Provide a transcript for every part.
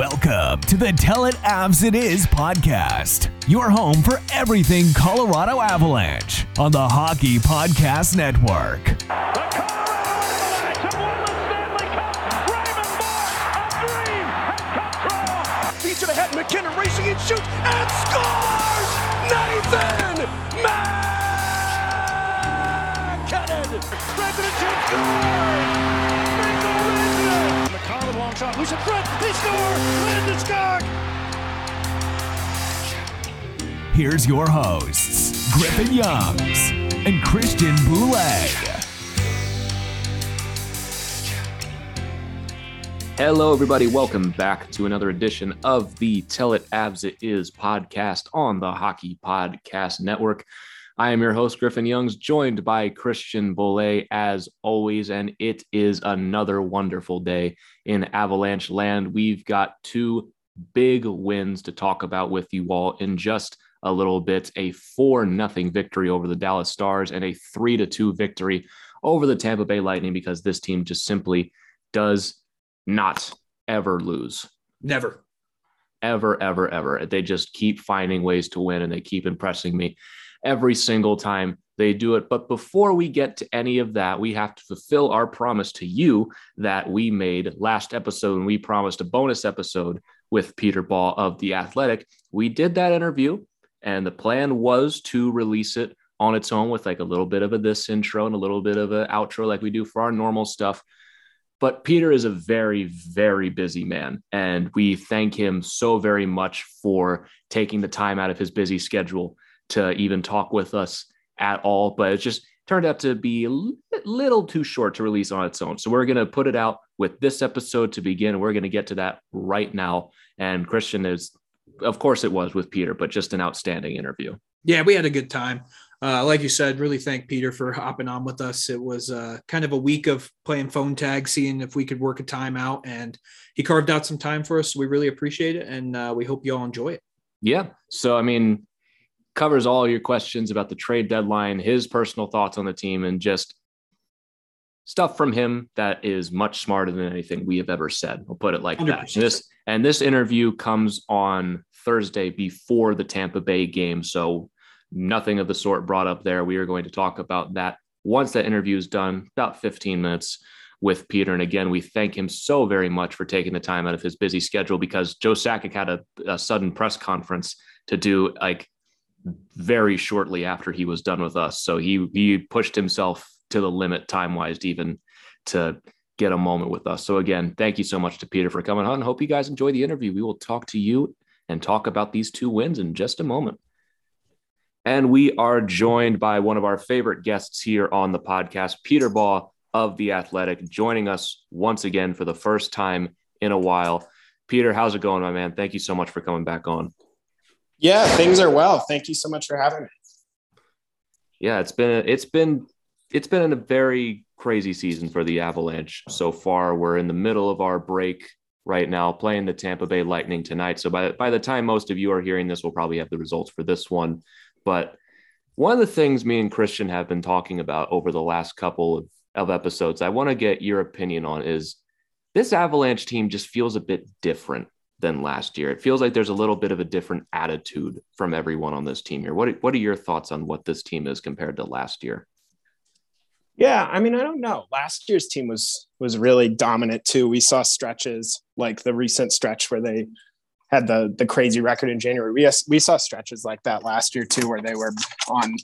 Welcome to the Tell It Avs It Is podcast, your home for everything Colorado Avalanche on the Hockey Podcast Network. The Colorado Avalanche have won the Stanley Cup. Raymond dream has MacKinnon racing and shoots and scores! Nathan MacKinnon! President scores. Bingo Landon. Makar long shot, loose in front. He scores. Landeskog. Here's your hosts, Griffin Youngs and Christian Boulay. Hello, everybody. Welcome back to another edition of the Tell It Avs It Is podcast on the Hockey Podcast Network. I am your host, Griffin Youngs, joined by Christian Bolle as always, and it is another wonderful day in Avalanche land. We've got two big wins to talk about with you all in just a little bit a 4 nothing victory over the Dallas Stars and a 3 to 2 victory over the Tampa Bay Lightning because this team just simply does not ever lose. Never. Ever, ever, ever. They just keep finding ways to win and they keep impressing me every single time they do it. But before we get to any of that, we have to fulfill our promise to you that we made last episode. And we promised a bonus episode with Peter Baugh of The Athletic. We did that interview, and the plan was to release it on its own with like a little bit of a this intro and a little bit of an outro, like we do for our normal stuff. But Peter is a very, very busy man. And we thank him so very much for taking the time out of his busy schedule to even talk with us at all. But it just turned out to be a little too short to release on its own. So we're going to put it out with this episode to begin. We're going to get to that right now. And Christian is, of course, it was with Peter, but just an outstanding interview. Yeah, we had a good time. Uh, like you said, really thank Peter for hopping on with us. It was uh, kind of a week of playing phone tag, seeing if we could work a time out, and he carved out some time for us. So we really appreciate it, and uh, we hope you all enjoy it. Yeah. So, I mean, covers all your questions about the trade deadline, his personal thoughts on the team, and just stuff from him that is much smarter than anything we have ever said. We'll put it like that. 100%. And this and this interview comes on Thursday before the Tampa Bay game, so nothing of the sort brought up there. We are going to talk about that once that interview is done, about 15 minutes with Peter. And again, we thank him so very much for taking the time out of his busy schedule because Joe Sakic had a, a sudden press conference to do like very shortly after he was done with us. So he he pushed himself to the limit time wise even to get a moment with us. So again, thank you so much to Peter for coming on. Hope you guys enjoy the interview. We will talk to you and talk about these two wins in just a moment. And we are joined by one of our favorite guests here on the podcast, Peter Baugh of The Athletic, joining us once again for the first time in a while. Peter, how's it going, my man? Thank you so much for coming back on. Yeah, things are well. Thank you so much for having me. Yeah, it's been it's been it's been a very crazy season for the Avalanche so far. We're in the middle of our break right now, playing the Tampa Bay Lightning tonight. So by by the time most of you are hearing this, we'll probably have the results for this one. But one of the things me and Christian have been talking about over the last couple of, of episodes, I want to get your opinion on is this Avalanche team just feels a bit different than last year. It feels like there's a little bit of a different attitude from everyone on this team here. What what are your thoughts on what this team is compared to last year? Yeah, I mean, I don't know. Last year's team was was really dominant too. We saw stretches like the recent stretch where they had the the crazy record in January. We we saw stretches like that last year too, where they were on.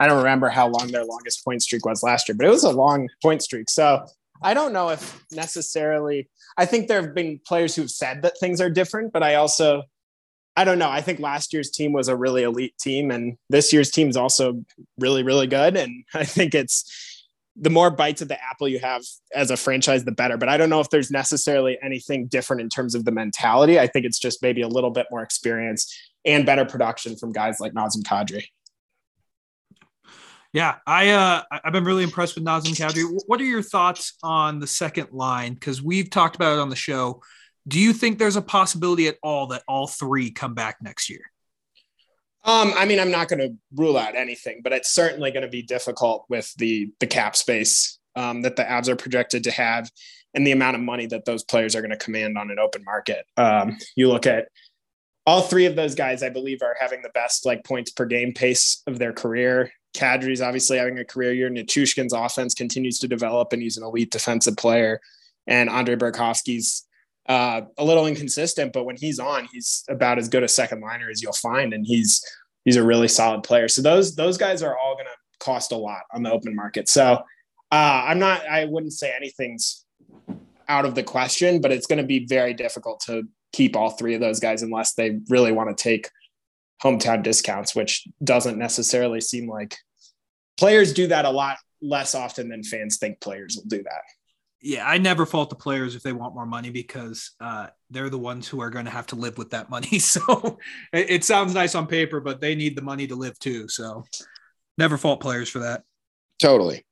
I don't remember how long their longest point streak was last year, but it was a long point streak. So I don't know if necessarily. I think there have been players who've said that things are different, but I also I don't know. I think last year's team was a really elite team, and this year's team is also really, really good. And I think it's the more bites of the apple you have as a franchise, the better. But I don't know if there's necessarily anything different in terms of the mentality. I think it's just maybe a little bit more experience and better production from guys like Nazem Kadri. Yeah, I uh, I've been really impressed with Nazem Kadri. What are your thoughts on the second line? Because we've talked about it on the show. Do you think there's a possibility at all that all three come back next year? Um, I mean, I'm not going to rule out anything, but it's certainly going to be difficult with the the cap space um, that the Avs are projected to have, and the amount of money that those players are going to command on an open market. Um, you look at all three of those guys, I believe, are having the best like points per game pace of their career. Kadri's obviously having a career year. Nichushkin's offense continues to develop, and he's an elite defensive player. And Andre Burakovsky's uh, a little inconsistent, but when he's on, he's about as good a second liner as you'll find, and he's he's a really solid player. So those those guys are all going to cost a lot on the open market. So uh, I'm not. I wouldn't say anything's out of the question, but it's going to be very difficult to keep all three of those guys unless they really want to take hometown discounts, which doesn't necessarily seem like players do that a lot less often than fans think players will do that yeah, I never fault the players if they want more money because uh, they're the ones who are going to have to live with that money. So it, it, sounds nice on paper, but they need the money to live too. So never fault players for that. Totally.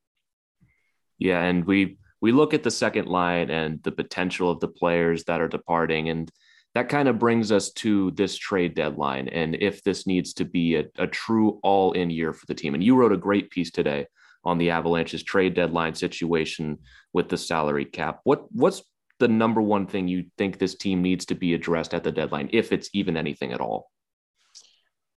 Yeah, and we we look at the second line and the potential of the players that are departing, and that kind of brings us to this trade deadline and if this needs to be a, a true all-in year for the team. And you wrote a great piece today on the Avalanche's trade deadline situation with the salary cap. What what's the number one thing you think this team needs to be addressed at the deadline, if it's even anything at all?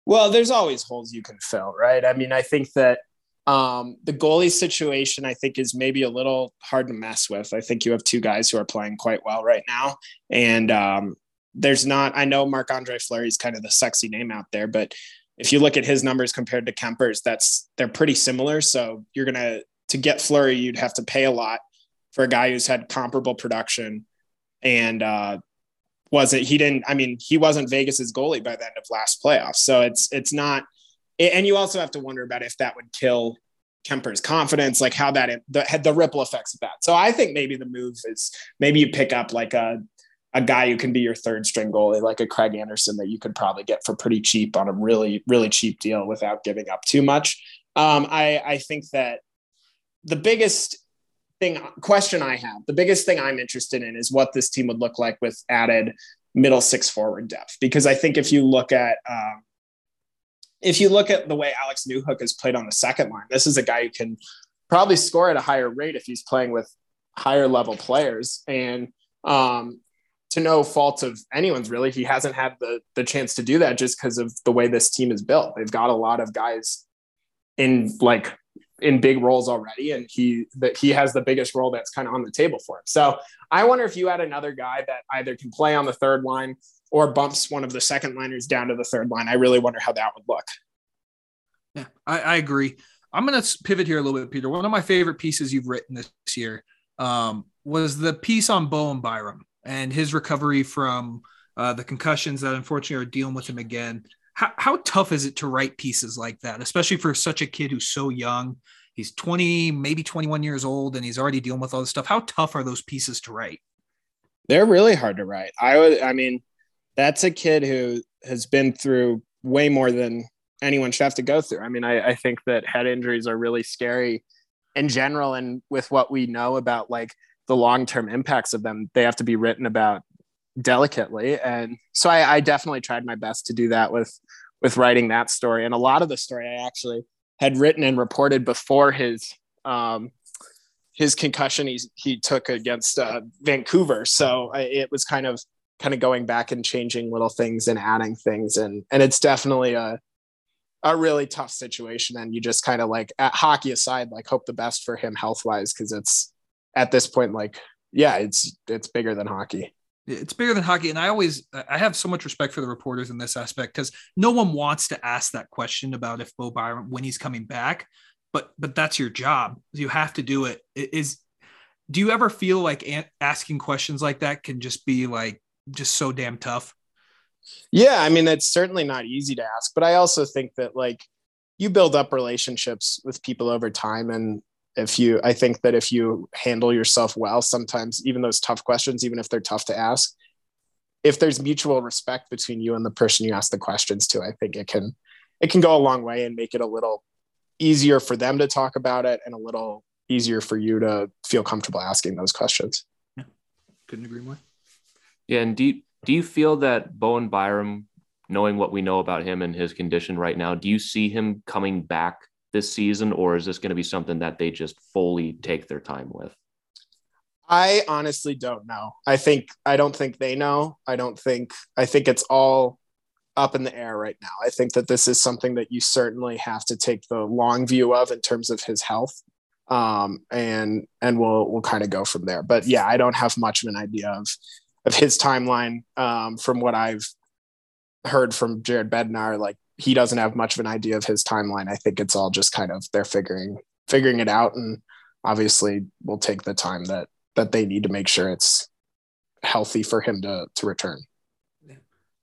Well, there's always holes you can fill, right? I mean, I think that um, the goalie situation, I think, is maybe a little hard to mess with. I think you have two guys who are playing quite well right now, and um, there's not. I know Marc Andre Fleury is kind of the sexy name out there, but if you look at his numbers compared to Kemper's, that's they're pretty similar. So you're gonna to get Fleury, you'd have to pay a lot for a guy who's had comparable production and uh, wasn't he didn't I mean he wasn't Vegas's goalie by the end of last playoffs. So it's it's not and you also have to wonder about if that would kill Kemper's confidence, like how that the had the ripple effects of that. So I think maybe the move is maybe you pick up like a a guy who can be your third string goalie, like a Craig Anderson that you could probably get for pretty cheap on a really, really cheap deal without giving up too much. Um, I, I think that the biggest thing question I have, the biggest thing I'm interested in is what this team would look like with added middle six forward depth. Because I think if you look at um, if you look at the way Alex Newhook has played on the second line, this is a guy who can probably score at a higher rate if he's playing with higher level players. And um, to no fault of anyone's really, he hasn't had the the chance to do that just because of the way this team is built. They've got a lot of guys in like in big roles already, and he that he has the biggest role that's kind of on the table for him. So I wonder if you had another guy that either can play on the third line or bumps one of the second liners down to the third line. I really wonder how that would look. Yeah, I, I agree. I'm going to pivot here a little bit, Peter. One of my favorite pieces you've written this year um, was the piece on Bowen Byram and his recovery from uh, the concussions that unfortunately are dealing with him again. How, how tough is it to write pieces like that, especially for such a kid who's so young? He's 20, maybe 21 years old, and he's already dealing with all this stuff. How tough are those pieces to write? They're really hard to write. I would, I mean, that's a kid who has been through way more than anyone should have to go through. I mean, I, I think that head injuries are really scary in general. And with what we know about like the long-term impacts of them they have to be written about delicately. And so I, I, definitely tried my best to do that with with writing that story. And a lot of the story i actually had written and reported before his um his concussion he, he took against uh, vancouver. So I, it was kind of kind of going back and changing little things and adding things. And and it's definitely a a really tough situation. And you just kind of like at hockey aside, like hope the best for him health wise, because it's at this point, like, yeah, it's it's bigger than hockey. It's bigger than hockey. And I always I have so much respect for the reporters in this aspect because no one wants to ask that question about if Bo Byram when he's coming back. But but that's your job. You have to do it. Is do you ever feel like asking questions like that can just be like just so damn tough? Yeah, I mean it's certainly not easy to ask, but I also think that like you build up relationships with people over time and if you I think that if you handle yourself well, sometimes even those tough questions even if they're tough to ask, if there's mutual respect between you and the person you ask the questions to, I think it can it can go a long way and make it a little easier for them to talk about it and a little easier for you to feel comfortable asking those questions. Yeah. Couldn't agree more. Yeah, and do you, do you feel that Bowen Byram, knowing what we know about him and his condition right now, do you see him coming back this season, or is this going to be something that they just fully take their time with? I honestly don't know. I think I don't think they know. I don't think I think it's all up in the air right now. I think that this is something that you certainly have to take the long view of in terms of his health. Um, and and we'll we'll kind of go from there. But yeah, I don't have much of an idea of of his timeline um, from what I've heard from Jared Bednar. Like he doesn't have much of an idea of his timeline. I think it's all just kind of they're figuring figuring it out, and obviously we'll take the time that that they need to make sure it's healthy for him to to return.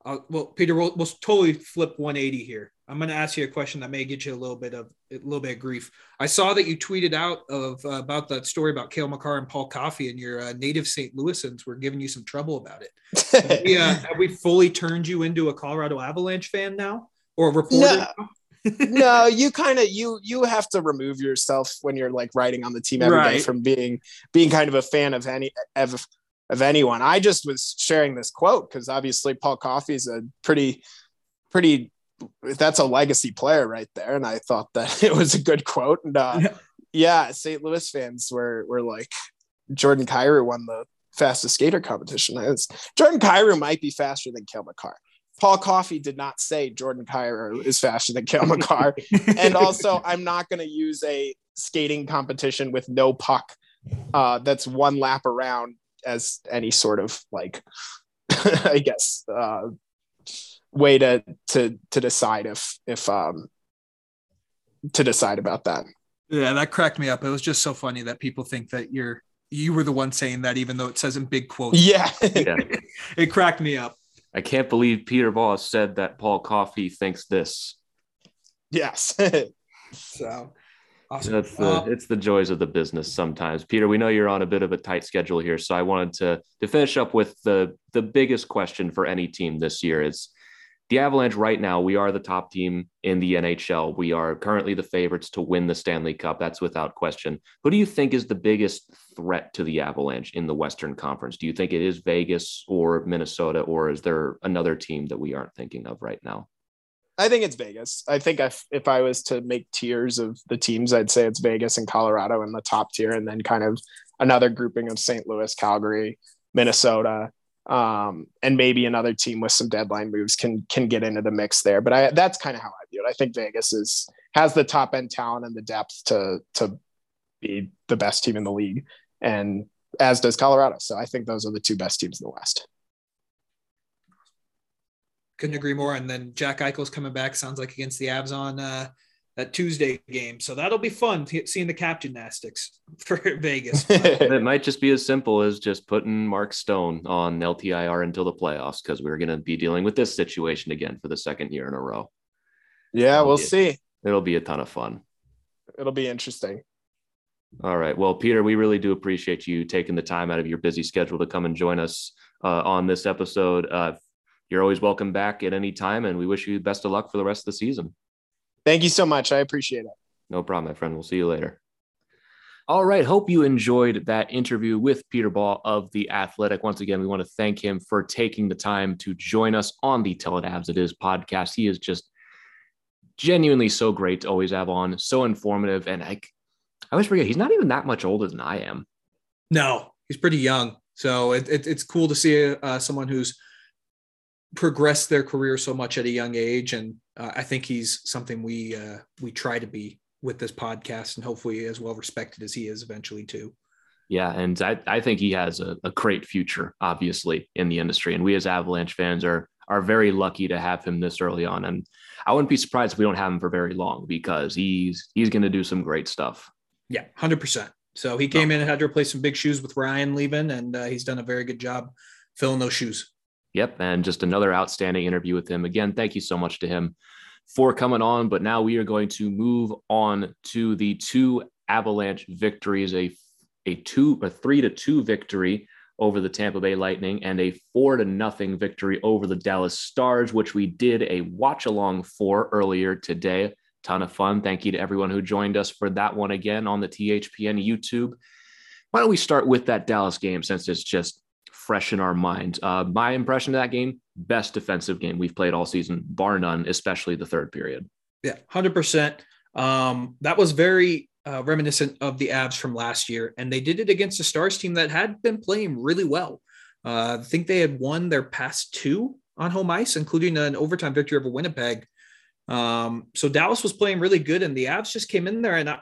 Uh, well, Peter, we'll, we'll totally flip 180 here. I'm going to ask you a question that may get you a little bit of a little bit of grief. I saw that you tweeted out of uh, about that story about Cale Makar and Paul Coffey, and your uh, native St. Louisans were giving you some trouble about it. have, uh, have, we, fully turned you into a Colorado Avalanche fan now, or a reporter? No. no, you kind of you you have to remove yourself when you're like writing on the team every right. day from being being kind of a fan of any of of anyone. I just was sharing this quote because obviously Paul Coffey is a pretty pretty that's a legacy player right there. And I thought that it was a good quote. And uh, yeah. St. Louis fans were were like, Jordan Kyrou won the fastest skater competition. Was, Jordan Kyrou might be faster than Cale Makar. Paul Coffey did not say Jordan Kyrou is faster than Cale Makar. and also, I'm not going to use a skating competition with no puck uh, that's one lap around as any sort of like, I guess, uh, way to to to decide if if um to decide about that. Yeah, that cracked me up. It was just so funny that people think that you're you were the one saying that, even though it says in big quotes. Yeah, yeah. it cracked me up. I can't believe Peter Boss said that Paul Coffey thinks this. Yes. so Awesome. That's the uh, it's the joys of the business sometimes. Peter, we know you're on a bit of a tight schedule here, so I wanted to to finish up with the the biggest question for any team this year is the Avalanche right now, we are the top team in the NHL. We are currently the favorites to win the Stanley Cup. That's without question. Who do you think is the biggest threat to the Avalanche in the Western Conference? Do you think it is Vegas or Minnesota, or is there another team that we aren't thinking of right now? I think it's Vegas. I think if, if I was to make tiers of the teams, I'd say it's Vegas and Colorado in the top tier, and then kind of another grouping of St. Louis, Calgary, Minnesota, um, and maybe another team with some deadline moves can can get into the mix there. But I that's kind of how I view it. I think Vegas is has the top end talent and the depth to to be the best team in the league, and as does Colorado. So I think those are the two best teams in the West. Couldn't agree more. And then Jack Eichel's coming back. Sounds like against the Avs on uh, that Tuesday game. So that'll be fun seeing the cap gymnastics for Vegas. it might just be as simple as just putting Mark Stone on LTIR until the playoffs because we're going to be dealing with this situation again for the second year in a row. Yeah, it'll we'll see. It'll be a ton of fun. It'll be interesting. All right. Well, Peter, we really do appreciate you taking the time out of your busy schedule to come and join us uh, on this episode. Uh, you're always welcome back at any time, and we wish you the best of luck for the rest of the season. Thank you so much. I appreciate it. No problem, my friend. We'll see you later. All right. Hope you enjoyed that interview with Peter Baugh of The Athletic. Once again, we want to thank him for taking the time to join us on the Tell It Avs It Is podcast. He is just genuinely so great to always have on, so informative. And I, I always forget, he's not even that much older than I am. No, he's pretty young. So it, it, it's cool to see uh, someone who's progressed their career so much at a young age, and uh, I think he's something we uh, we try to be with this podcast, and hopefully as well respected as he is eventually too. Yeah, and I, I think he has a, a great future, obviously, in the industry. And we as Avalanche fans are are very lucky to have him this early on. And I wouldn't be surprised if we don't have him for very long because he's he's going to do some great stuff. Yeah, hundred percent. So he came oh. in and had to replace some big shoes with Ryan leaving, and uh, he's done a very good job filling those shoes. Yep, and just another outstanding interview with him. Again, thank you so much to him for coming on. But now we are going to move on to the two Avalanche victories, a a two a three to two victory over the Tampa Bay Lightning and a four to nothing victory over the Dallas Stars, which we did a watch along for earlier today. Ton of fun. Thank you to everyone who joined us for that one again on the THPN YouTube. Why don't we start with that Dallas game since it's just fresh in our mind? Uh, my impression of that game, best defensive game we've played all season, bar none, especially the third period. Yeah, 100%. Um, that was very uh, reminiscent of the Avs from last year, and they did it against a Stars team that had been playing really well. Uh, I think they had won their past two on home ice, including an overtime victory over Winnipeg. Um, so Dallas was playing really good, and the Avs just came in there, and I,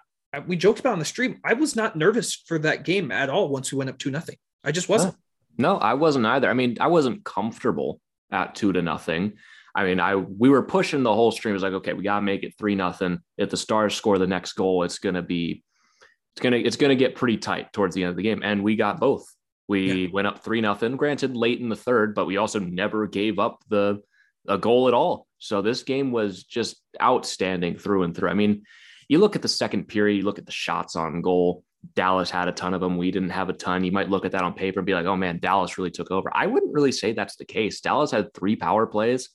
we joked about on the stream. I was not nervous for that game at all once we went up two nothing. I just wasn't. No, no, I wasn't either. I mean, I wasn't comfortable at two to nothing. I mean, I we were pushing the whole stream. It was like, okay, we gotta make it three nothing. If the Stars score the next goal, it's gonna be it's gonna it's gonna get pretty tight towards the end of the game. And we got both. We yeah. went up three nothing, granted late in the third, but we also never gave up the a goal at all. So this game was just outstanding through and through. I mean, you look at the second period, you look at the shots on goal. Dallas had a ton of them. We didn't have a ton. You might look at that on paper and be like, oh man, Dallas really took over. I wouldn't really say that's the case. Dallas had three power plays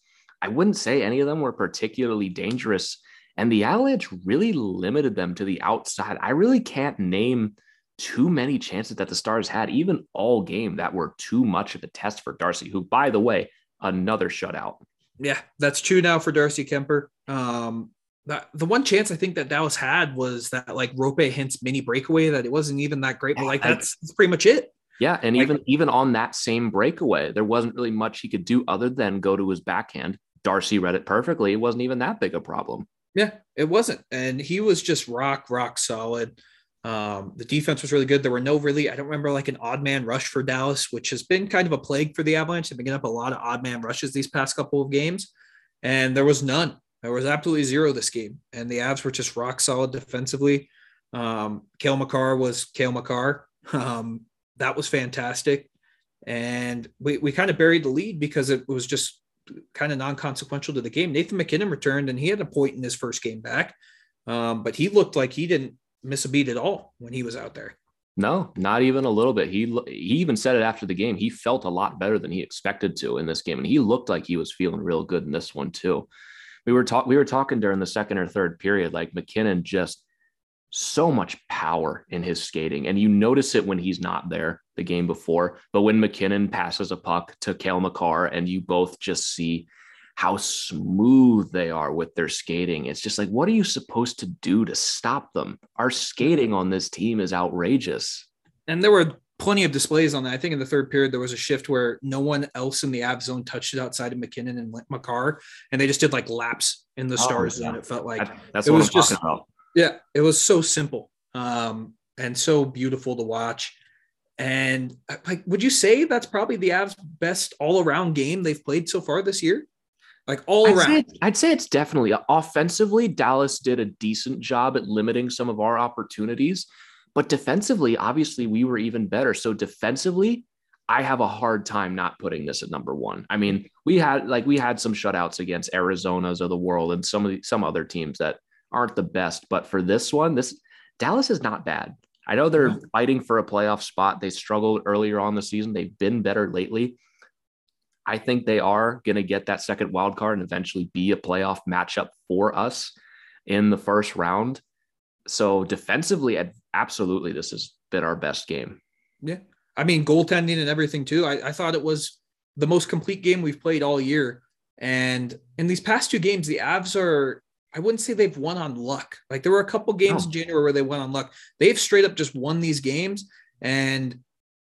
I wouldn't say any of them were particularly dangerous. And the Avalanche really limited them to the outside. I really can't name too many chances that the Stars had, even all game, that were too much of a test for Darcy, who, by the way, another shutout. Yeah, that's true now for Darcy Kemper. Um, that, the one chance I think that Dallas had was that like Roope Hintz mini breakaway that it wasn't even that great, but like that's, that's pretty much it. Yeah, and like, even even on that same breakaway, there wasn't really much he could do other than go to his backhand, Darcy read it perfectly. It wasn't even that big a problem. Yeah, it wasn't. And he was just rock, rock solid. Um, the defense was really good. There were no really, I don't remember like an odd man rush for Dallas, which has been kind of a plague for the Avalanche. They've been getting up a lot of odd man rushes these past couple of games. And there was none. There was absolutely zero this game. And the Avs were just rock solid defensively. Um, Cale Makar was Cale Makar. Um, that was fantastic. And we, we kind of buried the lead because it was just kind of non-consequential to the game. Nathan MacKinnon returned and he had a point in his first game back, um, but he looked like he didn't miss a beat at all when he was out there. No, not even a little bit. He he even said it after the game. He felt a lot better than he expected to in this game, and he looked like he was feeling real good in this one too. We were talking we were talking during the second or third period, like MacKinnon just so much power in his skating. And you notice it when he's not there the game before. But when MacKinnon passes a puck to Cale Makar and you both just see how smooth they are with their skating, it's just like, what are you supposed to do to stop them? Our skating on this team is outrageous. And there were plenty of displays on that. I think in the third period, there was a shift where no one else in the Av zone touched it outside of MacKinnon and Makar, and they just did like laps in the oh, Stars oh, zone. It felt like that, that's it was just, about yeah, it was so simple um, and so beautiful to watch. And uh, like, would you say that's probably the Avs' best all-around game they've played so far this year? Like all I'd around, say I'd say it's definitely offensively. Dallas did a decent job at limiting some of our opportunities, but defensively, obviously, we were even better. So defensively, I have a hard time not putting this at number one. I mean, we had like we had some shutouts against Arizona's of the world and some of the, some other teams that aren't the best, but for this one, this Dallas is not bad. I know they're fighting for a playoff spot. They struggled earlier on the season. They've been better lately. I think they are going to get that second wild card and eventually be a playoff matchup for us in the first round. So defensively, absolutely, this has been our best game. Yeah. I mean, goaltending and everything too. I, I thought it was the most complete game we've played all year. And in these past two games, the Avs are I wouldn't say they've won on luck. Like there were a couple games in January where they went on luck. They've straight up just won these games and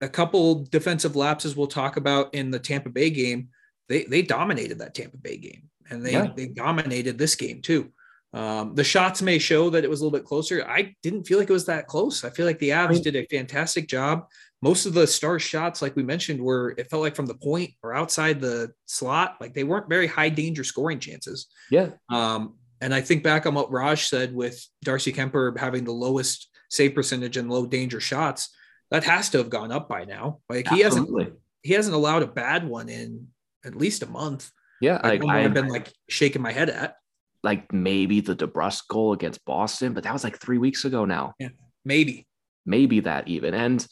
a couple defensive lapses we'll talk about in the Tampa Bay game. they they dominated that Tampa Bay game, and they Yeah. they dominated this game too. Um, the shots may show that it was a little bit closer. I didn't feel like it was that close. I feel like the Avs did a fantastic job. Most of the star shots, like we mentioned, were it felt like from the point or outside the slot. Like they weren't very high danger scoring chances. Yeah. Um, and I think back on what Raj said with Darcy Kemper having the lowest save percentage and low danger shots, that has to have gone up by now. Like he hasn't he hasn't allowed a bad one in at least a month. Yeah. Like, I've been like shaking my head at. Like maybe the DeBrusk goal against Boston, but that was like three weeks ago now. Yeah, Maybe. Maybe that even. And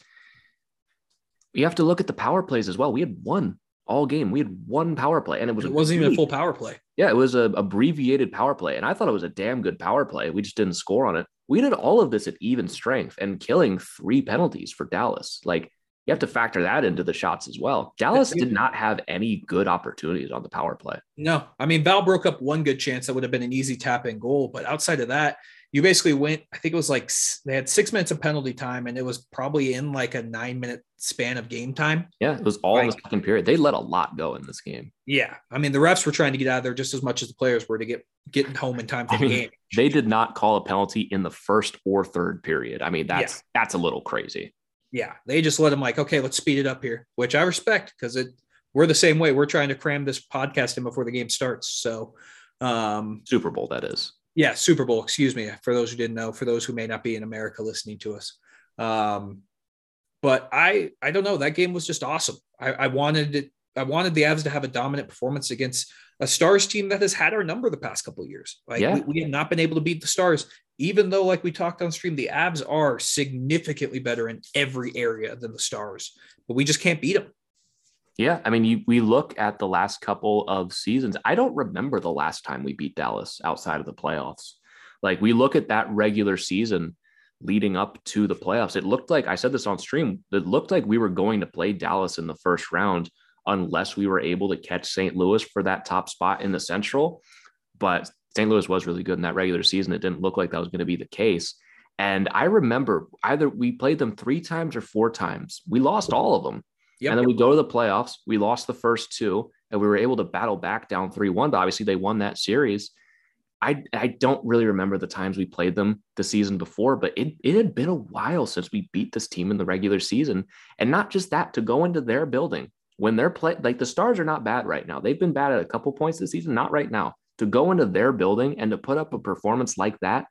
you have to look at the power plays as well. We had one all game. We had one power play, and it was It wasn't even a full power play. Yeah, it was a abbreviated power play, and I thought it was a damn good power play. We just didn't score on it. We did all of this at even strength and killing three penalties for Dallas. Like you have to factor that into the shots as well. Dallas did not have any good opportunities on the power play. No, I mean Val broke up one good chance that would have been an easy tap in goal, but outside of that, you basically went. I think it was like they had six minutes of penalty time, and it was probably in like a nine minute span of game time. Yeah, it was all in the Like- second period. They let a lot go in this game. Yeah, I mean the refs were trying to get out of there just as much as the players were to get getting home in time for I the mean, game. They did not call a penalty in the first or third period. I mean, that's that's a little crazy. Yeah, they just let them like, okay, let's speed it up here, which I respect because it we're the same way. We're trying to cram this podcast in before the game starts. So, um, Super Bowl, that is. yeah, Super Bowl. Excuse me for those who didn't know. For those who may not be in America listening to us, um, but I I don't know. That game was just awesome. I, I wanted it. I wanted the Avs to have a dominant performance against a Stars team that has had our number the past couple of years. Like Yeah. we, we have not been able to beat the Stars, even though, like we talked on stream, the Avs are significantly better in every area than the Stars, but we just can't beat them. Yeah, I mean, you, we look at the last couple of seasons. I don't remember the last time we beat Dallas outside of the playoffs. Like we look at that regular season leading up to the playoffs. It looked like I said this on stream. It looked like we were going to play Dallas in the first round unless we were able to catch St. Louis for that top spot in the Central. But St. Louis was really good in that regular season. It didn't look like that was going to be the case. And I remember either we played them three times or four times. We lost all of them. Yep. And then we go to the playoffs. We lost the first two, and we were able to battle back down 3 1. But obviously, they won that series. I, I don't really remember the times we played them the season before, but it, it had been a while since we beat this team in the regular season. And not just that, to go into their building when they're play like the stars are not bad right now. They've been bad at a couple points this season, not right now. To go into their building and to put up a performance like that,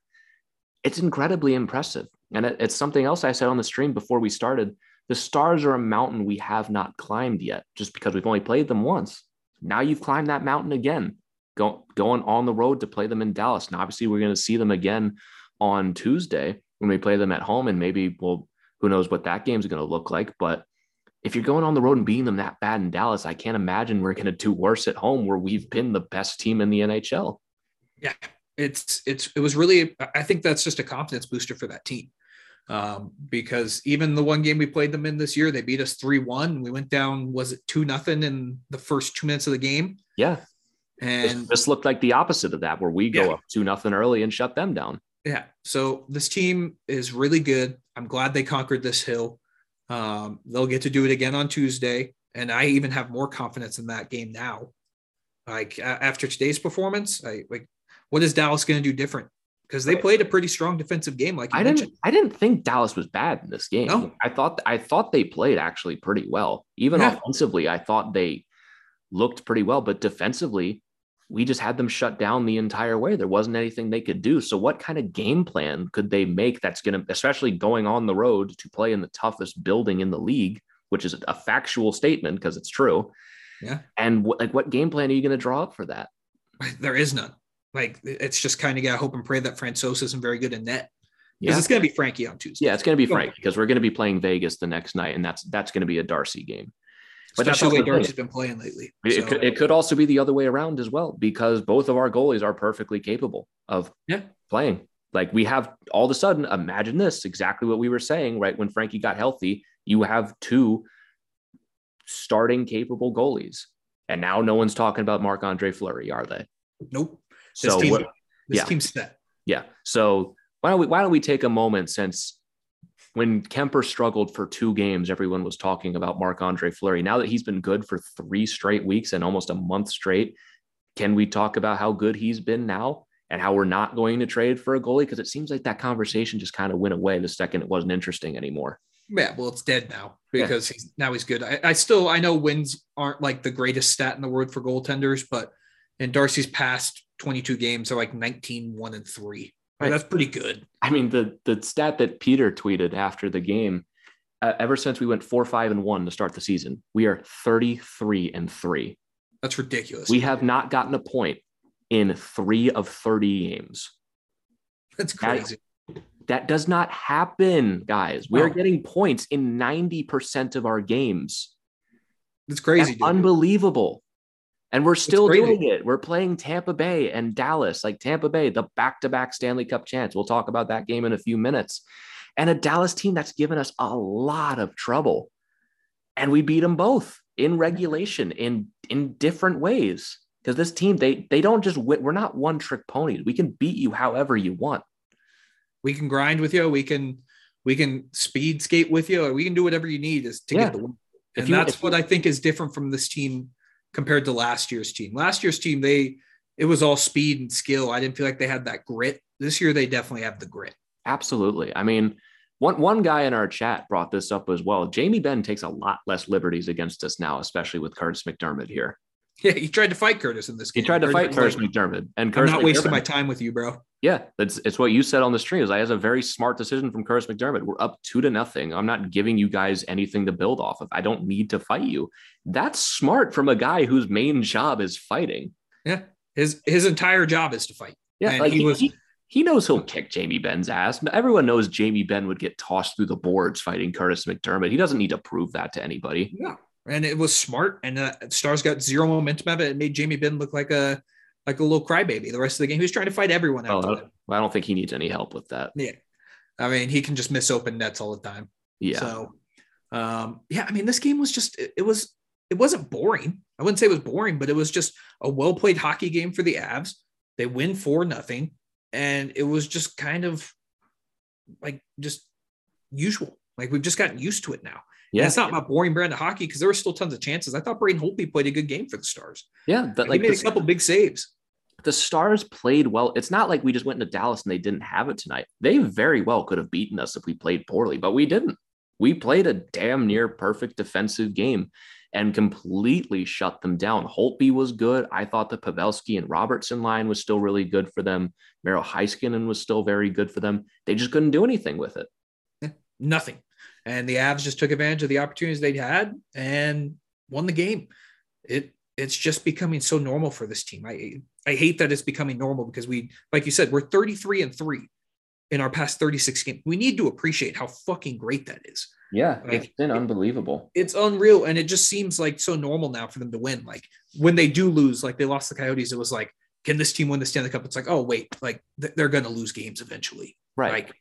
it's incredibly impressive. And it, it's something else I said on the stream before we started. The stars are a mountain we have not climbed yet, just because we've only played them once. Now you've climbed that mountain again, go, going on the road to play them in Dallas. And obviously, we're going to see them again on Tuesday when we play them at home. And maybe, well, who knows what that game's going to look like. But if you're going on the road and beating them that bad in Dallas, I can't imagine we're going to do worse at home where we've been the best team in the NHL. Yeah, it's it's it was really. I think that's just a confidence booster for that team, um, because even the one game we played them in this year, they beat us three one. We went down was it two nothing in the first two minutes of the game, Yeah. and this looked like the opposite of that, where we go Yeah. up two nothing early and shut them down. yeah. So this team is really good. I'm glad they conquered this hill. Um, they'll get to do it again on Tuesday, and I even have more confidence in that game now. Like after today's performance, I like what is Dallas going to do different? Because they played a pretty strong defensive game, like you I mentioned. didn't. I didn't think Dallas was bad in this game. No. I thought. I thought they played actually pretty well. Even Yeah. offensively, I thought they looked pretty well. But defensively, we just had them shut down the entire way. There wasn't anything they could do. So, what kind of game plan could they make that's going to, especially going on the road to play in the toughest building in the league, which is a factual statement because it's true. Yeah. And like, what game plan are you going to draw up for that? There is none. Like it's just kind of got to hope and pray that Francouz isn't very good in net because Yeah. it's going to be Frankie on Tuesday. Yeah, it's going to be Go. Frank because we're going to be playing Vegas the next night, and that's that's going to be a Darcy game. Especially the way the Darcy's been playing lately. It, So, could, it could also be the other way around as well because both of our goalies are perfectly capable of Yeah. playing. Like we have all of a sudden, imagine this exactly what we were saying right when Frankie got healthy. You have two starting capable goalies, and now no one's talking about Marc Andre Fleury, are they? nope. This So team, this yeah. team's set. yeah. So why don't we why don't we take a moment since when Kemper struggled for two games, everyone was talking about Marc Andre Fleury. Now that he's been good for three straight weeks and almost a month straight, can we talk about how good he's been now and how we're not going to trade for a goalie? Because it seems like that conversation just kind of went away the second it wasn't interesting anymore. Yeah, well, it's dead now because yeah. he's now he's good. I, I, still I know wins aren't like the greatest stat in the world for goaltenders, but in Darcy's past 22 games are like 19, 1 and 3. Right. That's pretty good. I mean, the the stat that Peter tweeted after the game, uh, ever since we went four, five, and one to start the season, we are 33 and three. That's ridiculous. We have not gotten a point in three of 30 games. That's crazy. That, that does not happen, guys. We're getting points in 90% of our games. That's crazy. That's unbelievable. And we're still doing it. We're playing Tampa Bay and Dallas, like Tampa Bay, the back to back Stanley Cup chance. We'll talk about that game in a few minutes. And a Dallas team that's given us a lot of trouble. And we beat them both in regulation in, in different ways. Because this team, they they don't just win. We're not one trick ponies. We can beat you however you want. We can grind with you. We can we can speed skate with you. Or we can do whatever you need is to yeah. get the win. And you, that's what you, I think is different from this team compared to last year's team. Last year's team, they it was all speed and skill. I didn't feel like they had that grit. This year, they definitely have the grit. Absolutely. I mean, one one guy in our chat brought this up as well. Jamie Benn takes a lot less liberties against us now, especially with Kurtis MacDermid here. Yeah, he tried to fight Kurtis in this game. He tried to fight Kurtis MacDermid, and Kurtis I'm not wasting my time with you, bro. Yeah, that's it's what you said on the stream. Is I has a very smart decision from Kurtis MacDermid. We're up two to nothing. I'm not giving you guys anything to build off of. I don't need to fight you. That's smart from a guy whose main job is fighting. Yeah, his his entire job is to fight. Yeah, like he, he was. He, he knows he'll kick Jamie Benn's ass. Everyone knows Jamie Benn would get tossed through the boards fighting Kurtis MacDermid. He doesn't need to prove that to anybody. Yeah, and it was smart. And uh, Stars got zero momentum of it. It made Jamie Benn look like a like a little crybaby. The rest of the game, he was trying to fight everyone out. Oh, I don't think he needs any help with that. Yeah, I mean, he can just miss open nets all the time. Yeah. So, um, yeah, I mean, this game was just it, it was it wasn't boring. I wouldn't say it was boring, but it was just a well played hockey game for the Avs. They win four nothing, and it was just kind of like just usual. Like we've just gotten used to it now. Yeah, it's not about boring brand of hockey because there were still tons of chances. I thought Braden Holtby played a good game for the Stars. Yeah, that, like he made the, a couple big saves. The Stars played well. It's not like we just went into Dallas and they didn't have it tonight. They very well could have beaten us if we played poorly, but we didn't. We played a damn near perfect defensive game and completely shut them down. Holtby was good. I thought the Pavelski and Robertson line was still really good for them. Miro Heiskanen was still very good for them. They just couldn't do anything with it. Nothing. And the Avs just took advantage of the opportunities they had and won the game. It it's just becoming so normal for this team. I I hate that it's becoming normal because we, like you said, we're 33 and three in our past 36 games. We need to appreciate how fucking great that is. Yeah, it's been unbelievable. It's unreal. And it just seems like so normal now for them to win. Like when they do lose, like they lost the Coyotes, it was like, can this team win the Stanley Cup? It's like, oh, wait, like they're going to lose games eventually. Right. Like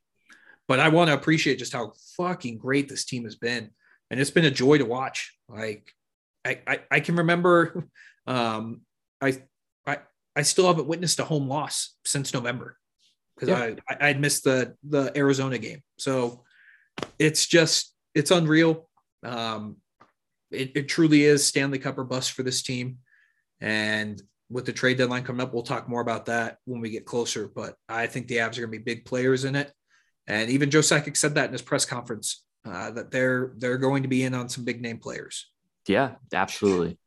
but I want to appreciate just how fucking great this team has been. And it's been a joy to watch. Like I, I, I can remember um, I, I, I still haven't witnessed a home loss since November because yeah. I, I'd missed the, the Arizona game. So it's just, it's unreal. Um, it, it truly is Stanley Cup or bust for this team. And with the trade deadline coming up, we'll talk more about that when we get closer. But I think the Avs are going to be big players in it. And even Joe Sakic said that in his press conference uh, that they're they're going to be in on some big name players. Yeah, absolutely.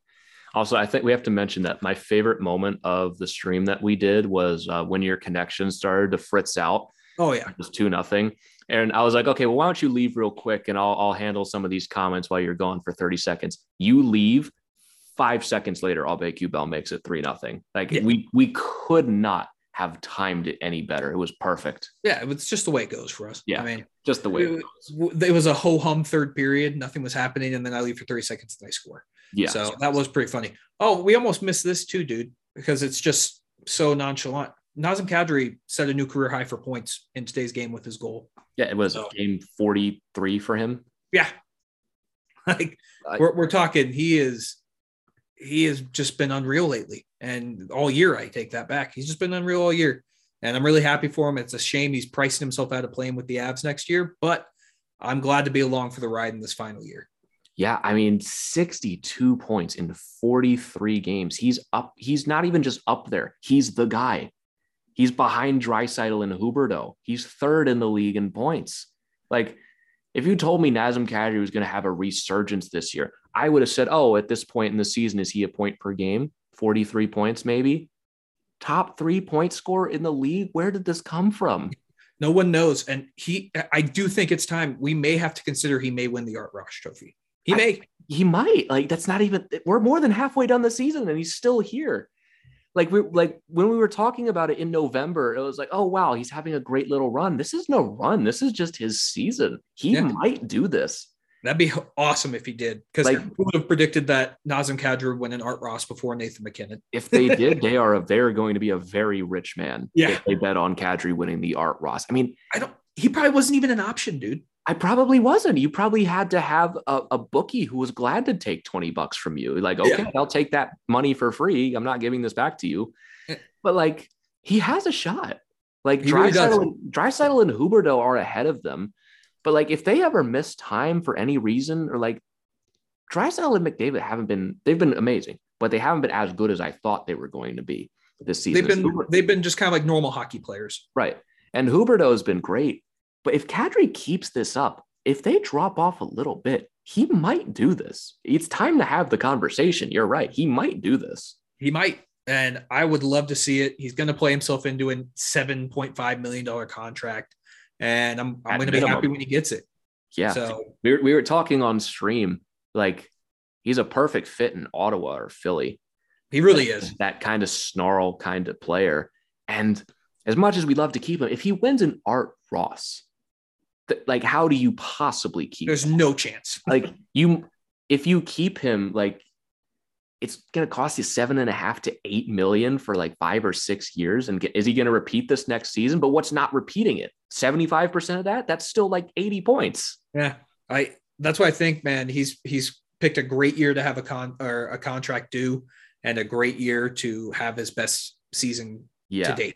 Also, I think we have to mention that my favorite moment of the stream that we did was uh, when your connection started to fritz out. Oh yeah, it was two nothing, and I was like, okay, well, why don't you leave real quick, and I'll I'll handle some of these comments while you're gone for thirty seconds. You leave. Five seconds later, I'll Aube-Kubel makes it three nothing. Like yeah. we we could not have timed it any better. It was perfect. Yeah, it's just the way it goes for us. Yeah, I mean, just the way it, it, it was a ho hum third period. Nothing was happening, and then I leave for thirty seconds and I score. Yeah, so that was pretty funny. Oh, we almost missed this too, dude, because it's just so nonchalant. Nazem Kadri set a new career high for points in today's game with his goal. Yeah, it was so, game forty three for him. Yeah, like we're we're talking. He is he has just been unreal lately. And all year, I take that back. He's just been unreal all year. And I'm really happy for him. It's a shame he's pricing himself out of playing with the Avs next year, but I'm glad to be along for the ride in this final year. Yeah, I mean, 62 points in 43 games. He's up. He's not even just up there. He's the guy. He's behind Draisaitl and Huberdeau. He's third in the league in points. Like, if you told me Nazem Kadri was going to have a resurgence this year, I would have said, oh, at this point in the season, is he a point per game? 43 points, maybe? Top three point score in the league? Where did this come from? No one knows. And he, I do think it's time. We may have to consider he may win the Art Ross trophy. He I, may. He might. Like that's not even. We're more than halfway done the season, and he's still here. Like we like when we were talking about it in November, it was like, oh wow, he's having a great little run. This is no run. This is just his season. He yeah. might do this. That'd be awesome if he did. Because like, who would have predicted that Nazem Kadri would win an Art Ross before Nathan MacKinnon? if they did, they are a, they're going to be a very rich man. Yeah. If they bet on Kadri winning the Art Ross. I mean, I don't. He probably wasn't even an option, dude. I probably wasn't. You probably had to have a, a, bookie who was glad to take 20 bucks from you. Like, okay, yeah. I'll take that money for free. I'm not giving this back to you. But like, he has a shot. Like, Draisaitl really and, and Huberdeau are ahead of them. But like, if they ever miss time for any reason, or like, Draisaitl and McDavid haven't been, they've been amazing, but they haven't been as good as I thought they were going to be this season. They've been, Huber- they've been just kind of like normal hockey players. Right. And Huberdeau has been great. But if Kadri keeps this up, if they drop off a little bit, he might do this. It's time to have the conversation. You're right. He might do this. He might. And I would love to see it. He's going to play himself into a $7.5 million contract. And I'm, I'm going to be happy when he gets it. Yeah. So we were, we were talking on stream, like he's a perfect fit in Ottawa or Philly. He really that, is. That kind of snarl kind of player. And as much as we love to keep him, if he wins an Art Ross, like how do you possibly keep there's him? no chance like you if you keep him like it's going to cost you seven and a half to eight million for like five or six years and get, is he going to repeat this next season but what's not repeating it 75% of that that's still like 80 points yeah i that's why i think man he's he's picked a great year to have a con or a contract due and a great year to have his best season yeah. to date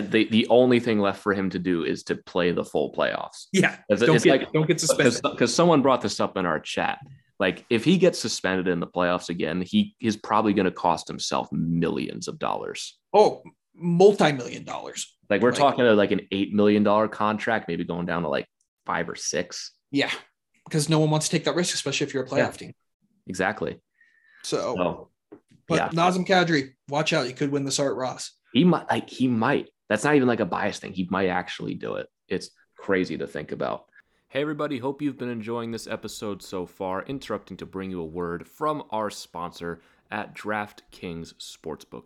the, the only thing left for him to do is to play the full playoffs. Yeah. Don't get, like, don't get suspended. Because someone brought this up in our chat. Like, if he gets suspended in the playoffs again, he is probably going to cost himself millions of dollars. Oh, multi million dollars. Like, we're like, talking about like an $8 million contract, maybe going down to like five or six. Yeah. Because no one wants to take that risk, especially if you're a playoff yeah. team. Exactly. So, so but yeah. Nazem Kadri, watch out. You could win the Art Ross. He might, like, he might that's not even like a bias thing. He might actually do it. It's crazy to think about. Hey, everybody, hope you've been enjoying this episode so far. Interrupting to bring you a word from our sponsor at DraftKings Sportsbook.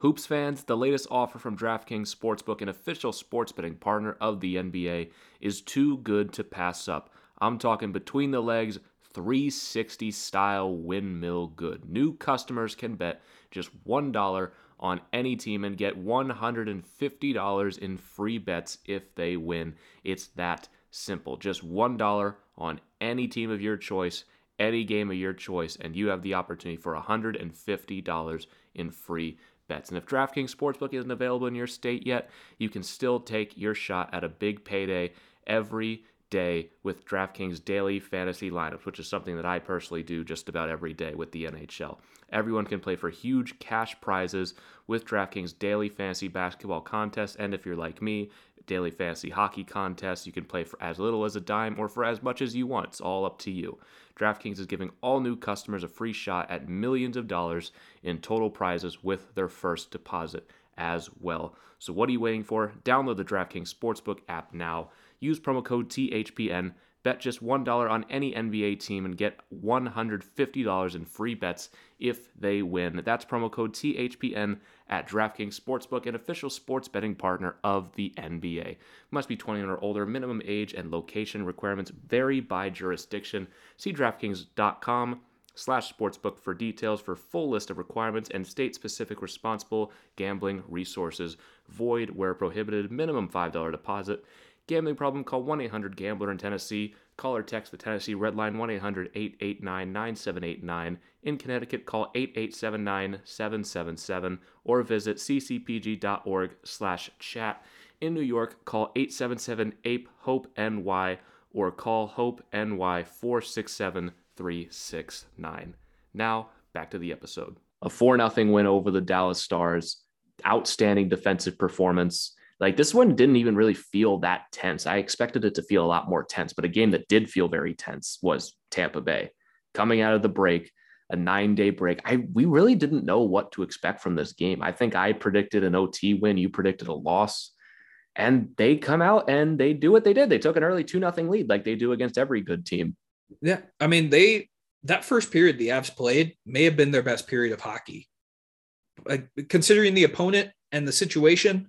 Hoops fans, the latest offer from DraftKings Sportsbook, an official sports betting partner of the NBA, is too good to pass up. I'm talking between the legs, 360 style windmill good. New customers can bet just $1 on any team and get $150 in free bets if they win. It's that simple. Just $1 on any team of your choice, any game of your choice, and you have the opportunity for $150 in free bets. And if DraftKings Sportsbook isn't available in your state yet, you can still take your shot at a big payday every day with DraftKings daily fantasy lineups, which is something that I personally do just about every day with the NHL. Everyone can play for huge cash prizes with DraftKings daily fantasy basketball contests, and if you're like me, daily fantasy hockey contests. You can play for as little as a dime or for as much as you want. It's all up to you. DraftKings is giving all new customers a free shot at millions of dollars in total prizes with their first deposit as well. So what are you waiting for? Download the DraftKings Sportsbook app now. Use promo code THPN Bet just $1 on any NBA team and get $150 in free bets if they win. That's promo code THPN at DraftKings Sportsbook, an official sports betting partner of the NBA. Must be 21 or older. Minimum age and location requirements vary by jurisdiction. See DraftKings.com slash sportsbook for details for full list of requirements and state-specific responsible gambling resources. Void where prohibited. Minimum $5 deposit. Gambling problem? Call 1 800 Gambler in Tennessee. Call or text the Tennessee Red Line 1 800 889 9789. In Connecticut, call 8879 777 or visit ccpg.org slash chat. In New York, call 877 APE HOPE NY or call Hope NY 467 369. Now, back to the episode. A 4 0 win over the Dallas Stars. Outstanding defensive performance. Like this one didn't even really feel that tense. I expected it to feel a lot more tense, but a game that did feel very tense was Tampa Bay. Coming out of the break, a nine day break. I we really didn't know what to expect from this game. I think I predicted an OT win. You predicted a loss. And they come out and they do what they did. They took an early two nothing lead like they do against every good team. Yeah. I mean, they that first period the Avs played may have been their best period of hockey. Like considering the opponent and the situation,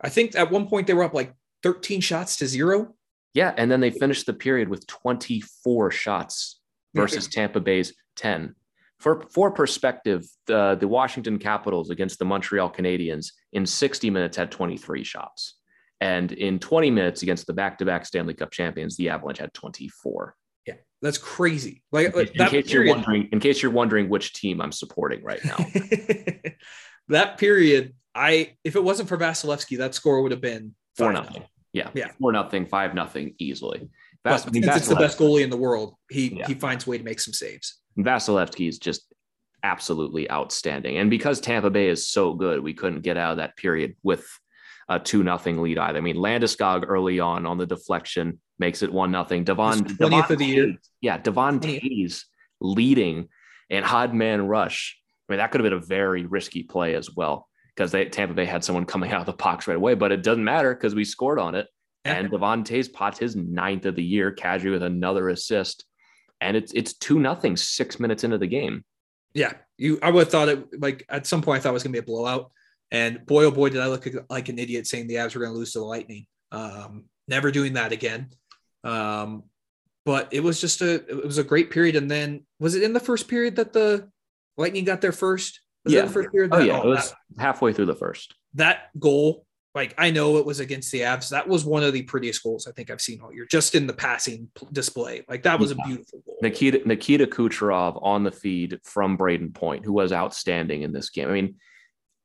I think at one point they were up like 13 shots to zero. Yeah, and then they finished the period with 24 shots versus Tampa Bay's 10. For for perspective, the the Washington Capitals against the Montreal Canadiens in 60 minutes had 23 shots. And in 20 minutes against the back-to-back Stanley Cup champions, the Avalanche had 24. Yeah, that's crazy. Like in, uh, in case period, you're wondering, in case you're wondering which team I'm supporting right now. that period, I if it wasn't for Vasilevskiy, that score would have been four nothing. Yeah, yeah, four nothing, five nothing easily. Vas- I mean, since it's the best goalie in the world, he yeah. he finds a way to make some saves. Vasilevskiy is just absolutely outstanding, and because Tampa Bay is so good, we couldn't get out of that period with a two nothing lead either. I mean, Landeskog early on on the deflection makes it one nothing. Devon twentieth of the year, yeah, Devon Toews leading and Hodman rush. I mean, that could have been a very risky play as well because they Tampa Bay had someone coming out of the box right away, but it doesn't matter because we scored on it. And Devon Toews pots his ninth of the year, Kadri with another assist, and it's it's two nothing six minutes into the game. Yeah, you. I would have thought it like at some point I thought it was gonna be a blowout. And boy, oh boy, did I look like an idiot saying the Avs were going to lose to the Lightning. Um, never doing that again. Um, but it was just a it was a great period. And then was it in the first period that the Lightning got there first? Was yeah. first period? oh, yeah. Oh, it was that, halfway through the first. That goal, like I know it was against the Avs. That was one of the prettiest goals I think I've seen all year, just in the passing display. Like that was yeah. a beautiful goal. Nikita Nikita Kucherov on the feed from Brayden Point, who was outstanding in this game. I mean,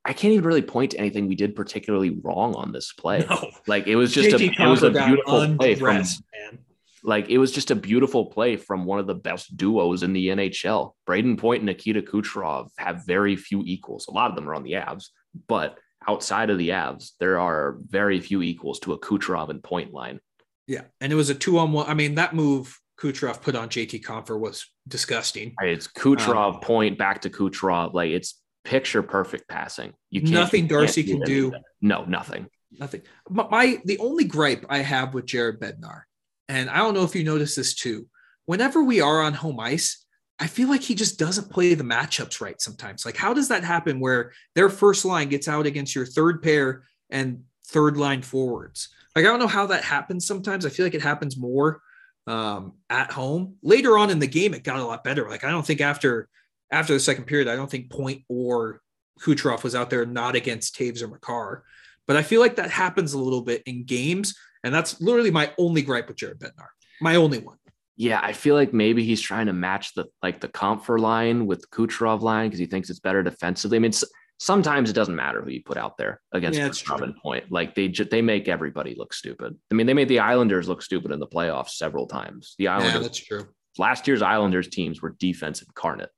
I can't even really point to anything we did particularly wrong on this play. No. Like it was just JT a it was a beautiful play from man. Like it was just a beautiful play from one of the best duos in the NHL. Brayden Point and Nikita Kucherov have very few equals. A lot of them are on the Avs, but outside of the Avs, there are very few equals to a Kucherov and Point line. Yeah, and it was a two on one. I mean, that move Kucherov put on JT Compher was disgusting. It's Kucherov um, point back to Kucherov. Like it's picture perfect passing. You can't, nothing Darcy can't do can do. No, nothing. Nothing. But my the only gripe I have with Jared Bednar, and I don't know if you notice this too. Whenever we are on home ice, I feel like he just doesn't play the matchups right sometimes. Like, how does that happen where their first line gets out against your third pair and third line forwards? Like, I don't know how that happens sometimes. I feel like it happens more um, at home. Later on in the game, it got a lot better. Like, I don't think after after the second period, I don't think Point or Kucherov was out there not against Toews or Makar. But I feel like that happens a little bit in games. And that's literally my only gripe with Jared Bednar. My only one. Yeah, I feel like maybe he's trying to match the like the Compher line with Kucherov line because he thinks it's better defensively. I mean, sometimes it doesn't matter who you put out there against yeah, Kucherov and Point. Like they they make everybody look stupid. I mean, they made the Islanders look stupid in the playoffs several times. The Islanders. Yeah, that's true. Last year's Islanders teams were defense incarnate.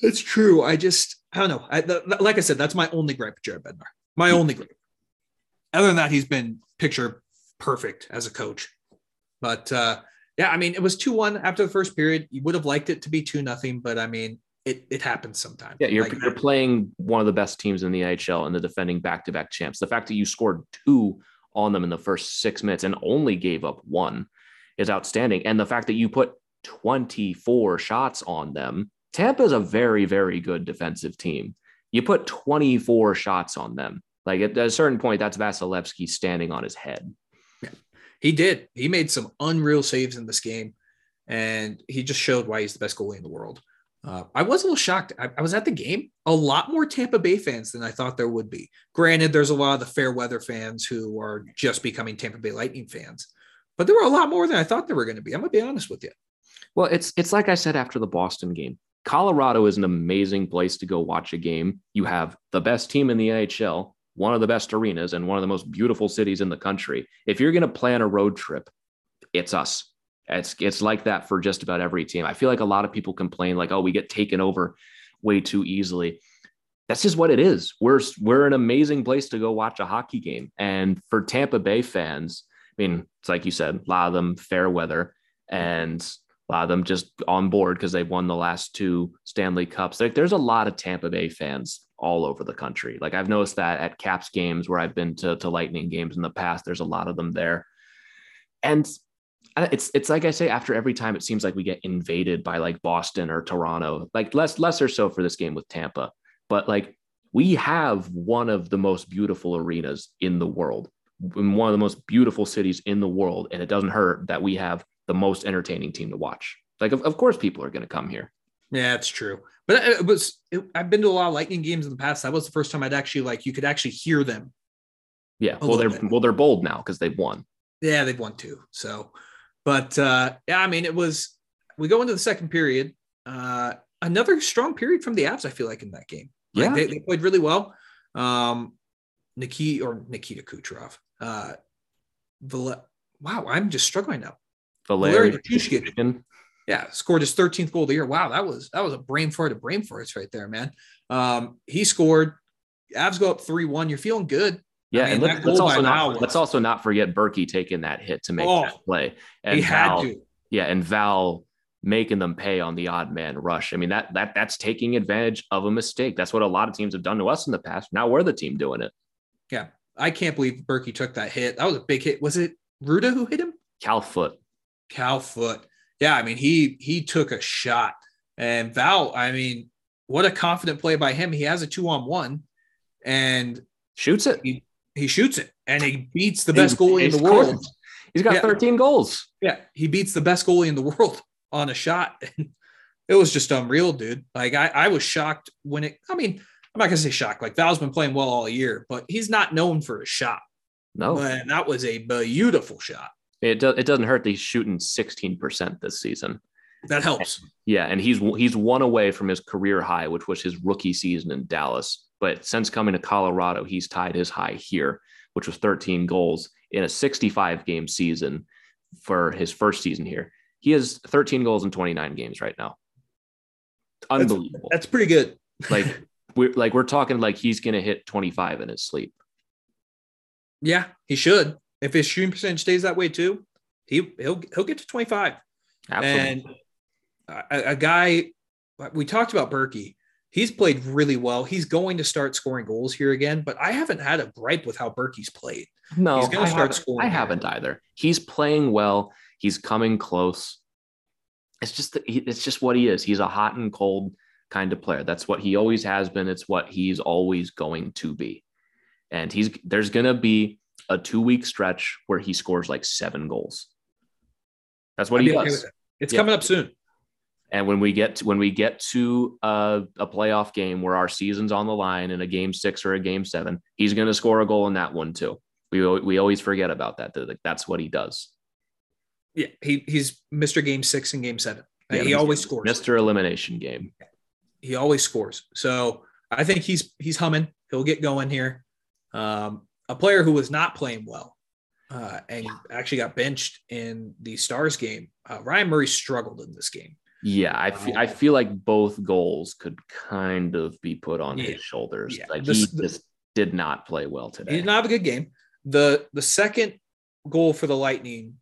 It's true. I just, I don't know. I, the, like I said, that's my only gripe with Jared Bednar. My hmm. only gripe. Other than that, he's been picture perfect as a coach. But uh, yeah, I mean, it was 2 1 after the first period. You would have liked it to be 2 nothing, but I mean, it, it happens sometimes. Yeah, you're, like, you're playing one of the best teams in the NHL and the defending back to back champs. The fact that you scored two on them in the first six minutes and only gave up one is outstanding. And the fact that you put 24 shots on them Tampa is a very, very good defensive team. You put 24 shots on them. Like at a certain point, that's Vasilevskiy standing on his head. Yeah, he did. He made some unreal saves in this game, and he just showed why he's the best goalie in the world. Uh, I was a little shocked. I, I, was at the game. A lot more Tampa Bay fans than I thought there would be. Granted, there's a lot of the fair weather fans who are just becoming Tampa Bay Lightning fans, but there were a lot more than I thought there were going to be. I'm gonna be honest with you. Well, it's it's like I said after the Boston game. Colorado is an amazing place to go watch a game. You have the best team in the NHL, one of the best arenas, and one of the most beautiful cities in the country. If you're going to plan a road trip, it's us. It's it's like that for just about every team. I feel like a lot of people complain like, oh, we get taken over way too easily. That's just what it is. We're we're an amazing place to go watch a hockey game. And for Tampa Bay fans, I mean, it's like you said, a lot of them fair weather and a lot of them just on board because they've won the last two Stanley Cups. There's a lot of Tampa Bay fans all over the country. Like I've noticed that at Caps games where I've been to, to Lightning games in the past, there's a lot of them there. And it's it's like I say, after every time it seems like we get invaded by like Boston or Toronto, like less less or so for this game with Tampa. But like we have one of the most beautiful arenas in the world, in one of the most beautiful cities in the world. And it doesn't hurt that we have the most entertaining team to watch. Like, of, of course, people are going to come here. Yeah, it's true. But it was, it, I've been to a lot of Lightning games in the past. That was the first time I'd actually like, you could actually hear them. Yeah. Well, they're, bit. well, they're bold now because they've won. Yeah, they've won too. So, but uh, yeah, I mean, it was, we go into the second period. Uh, another strong period from the Avs, I feel like, in that game. Like, yeah. They, they, played really well. Um, Nikita or Nikita Kucherov. Uh, Val- wow, I'm just struggling now. Valeri, Valeri yeah, scored his 13th goal of the year. Wow, that was that was a brain fart of brain farts right there, man. Um, he scored. Avs go up three one. You're feeling good. Yeah, I mean, and let's, let's also not was, let's also not forget Berkey taking that hit to make oh, that play. And he Val, had to. Yeah, and Val making them pay on the odd man rush. I mean that that that's taking advantage of a mistake. That's what a lot of teams have done to us in the past. Now we're the team doing it. Yeah, I can't believe Berkey took that hit. That was a big hit. Was it Rutta who hit him? Cal Foote. Cal Foote. Yeah, I mean he he took a shot, and Val. I mean, what a confident play by him. He has a two on one, and shoots it. He, he shoots it, and he beats the best goalie in the world. He's got yeah. 13 goals. Yeah, he beats the best goalie in the world on a shot. it was just unreal, dude. Like I, I was shocked when it. I mean, I'm not gonna say shocked. Like Val's been playing well all year, but he's not known for a shot. No, but that was a beautiful shot. It does. It doesn't hurt that he's shooting 16% this season. That helps. Yeah, and he's he's one away from his career high, which was his rookie season in Dallas. But since coming to Colorado, he's tied his high here, which was 13 goals in a 65 game season for his first season here. He has 13 goals in 29 games right now. Unbelievable. That's, that's pretty good. like we're like we're talking like he's gonna hit 25 in his sleep. Yeah, he should. If his shooting percentage stays that way too, he he'll he'll get to 25. Absolutely. And a, a guy we talked about Berkey. He's played really well. He's going to start scoring goals here again, but I haven't had a gripe with how Berkey's played. No, he's going to start scoring. I haven't either. He's playing well. He's coming close. It's just it's just what he is. He's a hot and cold kind of player. That's what he always has been. It's what he's always going to be. And he's there's going to be a two week stretch where he scores like seven goals. That's what I'd he does. Okay it's yeah. coming up soon. And when we get to, when we get to a, a, playoff game where our season's on the line in a game six or a game seven, he's going to score a goal in that one too. We we always forget about that. That that's what he does. Yeah, he he's Mr. Game Six and Game Seven. Yeah, he always scores. Mr. Elimination Game. He always scores. So I think he's he's humming. He'll get going here. Um, a player who was not playing well uh, and actually got benched in the Stars game. Uh, Ryan Murray struggled in this game. Yeah, I feel, I feel like both goals could kind of be put on yeah, his shoulders. Yeah. Like he just did not play well today. He did not have a good game. The the second goal for the Lightning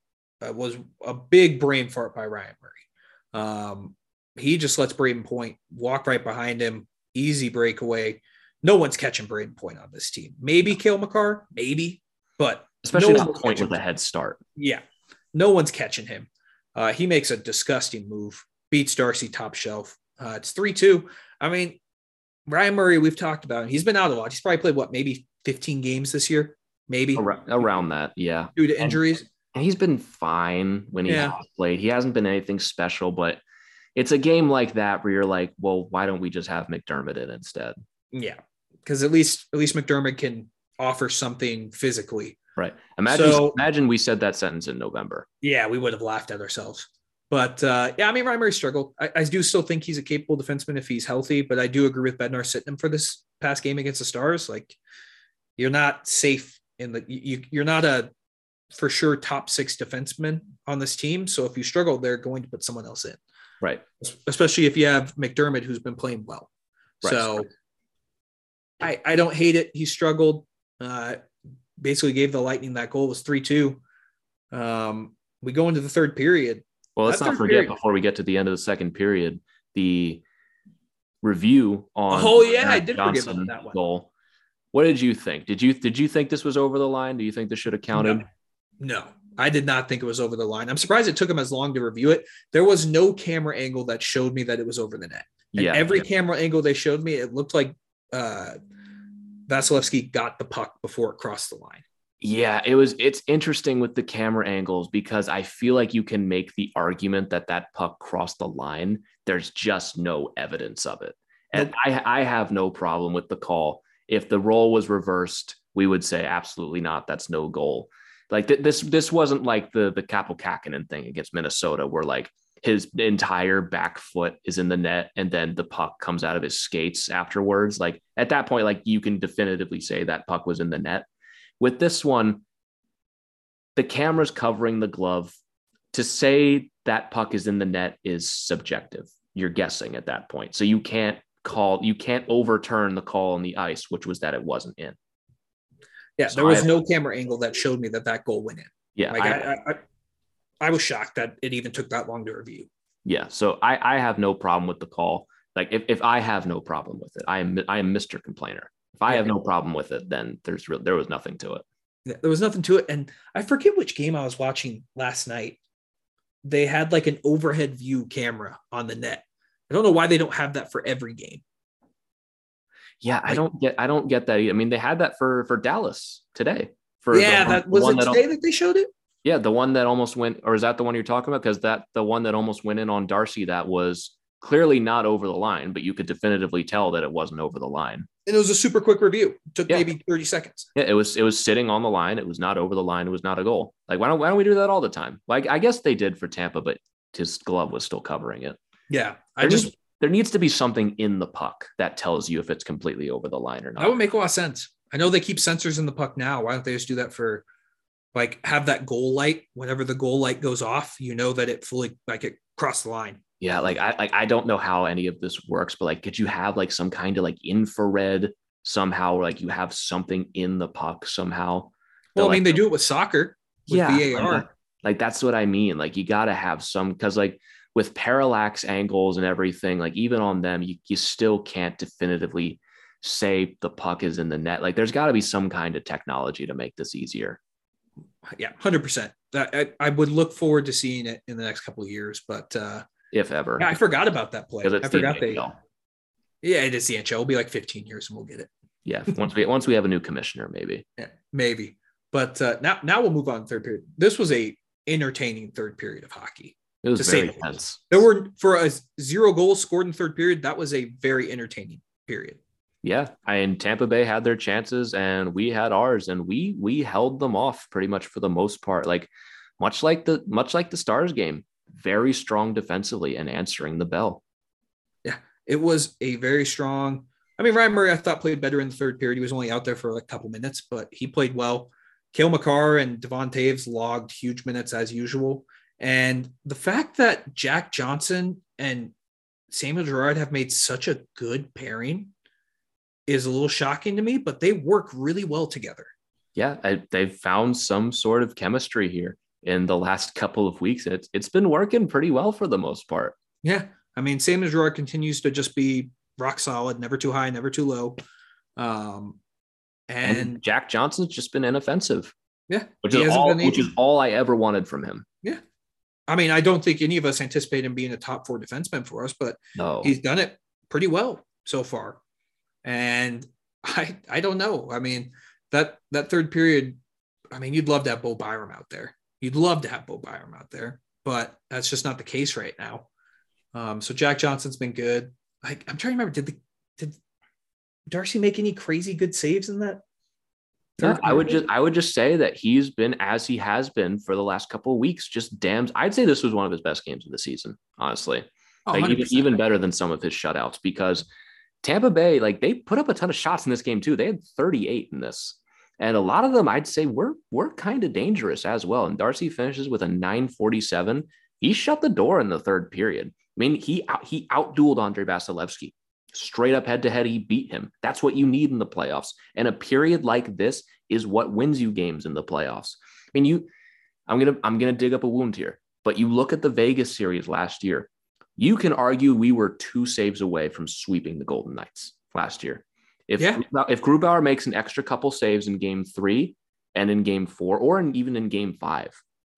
uh, was a big brain fart by Ryan Murray. Um, he just lets Brayden Point walk right behind him, easy breakaway no one's catching Brayden Point on this team. Maybe Cale Makar, maybe, but especially no not Point with a head start. Yeah, no one's catching him. Uh, he makes a disgusting move, beats Darcy top shelf. Uh, it's three two. I mean, Ryan Murray, we've talked about him. He's been out a lot. He's probably played what, maybe 15 games this year, maybe around, around that. Yeah, due to injuries. And he's been fine when he yeah. played. He hasn't been anything special, but it's a game like that where you're like, well, why don't we just have MacDermid in instead? Yeah, because at least at least MacDermid can offer something physically. Right. Imagine so, imagine we said that sentence in November. Yeah, we would have laughed at ourselves. But uh, yeah, I mean, Ryan Murray struggled. I, I, do still think he's a capable defenseman if he's healthy, but I do agree with Bednar sitting him for this past game against the Stars. Like, you're not safe in the you. You're not a for sure top six defenseman on this team. So if you struggle, they're going to put someone else in. Right. Especially if you have MacDermid who's been playing well. Right. So I, I don't hate it. He struggled. Uh, basically gave the Lightning that goal it was 3 2. Um, we go into the third period. Well, let's not forget period, before we get to the end of the second period, the review on Oh yeah, I did Johnson forget about that one. Goal. What did you think? Did you did you think this was over the line? Do you think this should have counted? No. no. I did not think it was over the line. I'm surprised it took him as long to review it. There was no camera angle that showed me that it was over the net. And yeah, every yeah. camera angle they showed me, it looked like uh, Vasilevskiy got the puck before it crossed the line. Yeah, it was. It's interesting with the camera angles because I feel like you can make the argument that that puck crossed the line. There's just no evidence of it, and nope. I, I have no problem with the call. If the role was reversed, we would say absolutely not. That's no goal. Like th- this, this wasn't like the the Kaapo Kähkönen thing against Minnesota, where like his entire back foot is in the net and then the puck comes out of his skates afterwards. Like at that point, like you can definitively say that puck was in the net. With this one, the camera's covering the glove. To say that puck is in the net is subjective. You're guessing at that point. So you can't call, you can't overturn the call on the ice, which was that it wasn't in. Yeah, so there was I, no camera angle that showed me that that goal went in. Yeah, like I, I, I, was shocked that it even took that long to review. Yeah, so I, I have no problem with the call. Like if, if I have no problem with it, I am I am Mr. Complainer. If I have no problem with it, then there's real, there was nothing to it. There was nothing to it, and I forget which game I was watching last night. They had like an overhead view camera on the net. I don't know why they don't have that for every game. Yeah, like, I don't get I don't get that. Either. I mean, they had that for for Dallas today. For yeah, the, that was it today that, that they showed it. Yeah, the one that almost went, or is that the one you're talking about? Because that the one that almost went in on Darcy that was clearly not over the line, but you could definitively tell that it wasn't over the line and it was a super quick review. It took yeah. maybe 30 seconds. Yeah, it was it was sitting on the line. It was not over the line. It was not a goal. Like why don't why don't we do that all the time? Like I guess they did for Tampa, but his glove was still covering it. Yeah, I there just needs, there needs to be something in the puck that tells you if it's completely over the line or not. That would make a lot of sense. I know they keep sensors in the puck now. Why don't they just do that for like have that goal light whenever the goal light goes off, you know that it fully like it crossed the line. Yeah, like I like I don't know how any of this works, but like could you have like some kind of like infrared somehow or like you have something in the puck somehow? Well, I mean, they do it with soccer with yeah, VAR. Like, like that's what I mean. Like you gotta have some because like with parallax angles and everything, like even on them, you, you still can't definitively say the puck is in the net. Like there's got to be some kind of technology to make this easier. Yeah, hundred percent. I, I would look forward to seeing it in the next couple of years, but uh, if ever. Yeah, I forgot about that play. I forgot they. Yeah, it is the NHL. It'll be like 15 years and we'll get it. Yeah, once we once we have a new commissioner, maybe. Yeah, maybe. But uh, now now we'll move on to third period. This was a entertaining third period of hockey. It was very tense. There were for a zero goals scored in third period. That was a very entertaining period. Yeah, I and Tampa Bay had their chances, and we had ours, and we we held them off pretty much for the most part. Like much like the much like the Stars game, very strong defensively and answering the bell. Yeah, it was a very strong. I mean, Ryan Murray, I thought played better in the third period. He was only out there for like a couple minutes, but he played well. Cale Makar and Devon Toews logged huge minutes as usual. And the fact that Jack Johnson and Samuel Girard have made such a good pairing is a little shocking to me, but they work really well together. Yeah, I, they've found some sort of chemistry here in the last couple of weeks. It's it's been working pretty well for the most part. Yeah, I mean, Samuel Girard continues to just be rock solid, never too high, never too low. Um, and, and Jack Johnson's just been inoffensive. Yeah, which is all which is all I ever wanted from him. Yeah, I mean, I don't think any of us anticipate him being a top four defenseman for us, but no. he's done it pretty well so far. And I I don't know. I mean, that that third period, I mean, you'd love to have Bo Byram out there. You'd love to have Bo Byram out there, but that's just not the case right now. Um, so Jack Johnson's been good. I, I'm trying to remember. Did the did Darcy make any crazy good saves in that? No, I would just I would just say that he's been as he has been for the last couple of weeks. Just damn, I'd say this was one of his best games of the season. Honestly, oh, like even even better than some of his shutouts because Tampa Bay like they put up a ton of shots in this game too. They had 38 in this. And a lot of them, I'd say, we're we're kind of dangerous as well. And Darcy finishes with a 947. He shut the door in the third period. I mean, he he outdueled Andrei Vasilevskiy straight up head to head. He beat him. That's what you need in the playoffs. And a period like this is what wins you games in the playoffs. I mean, you, I'm gonna I'm gonna dig up a wound here. But you look at the Vegas series last year. You can argue we were two saves away from sweeping the Golden Knights last year. If Yeah. if Grubauer makes an extra couple saves in Game Three and in Game Four, or in, even in Game Five,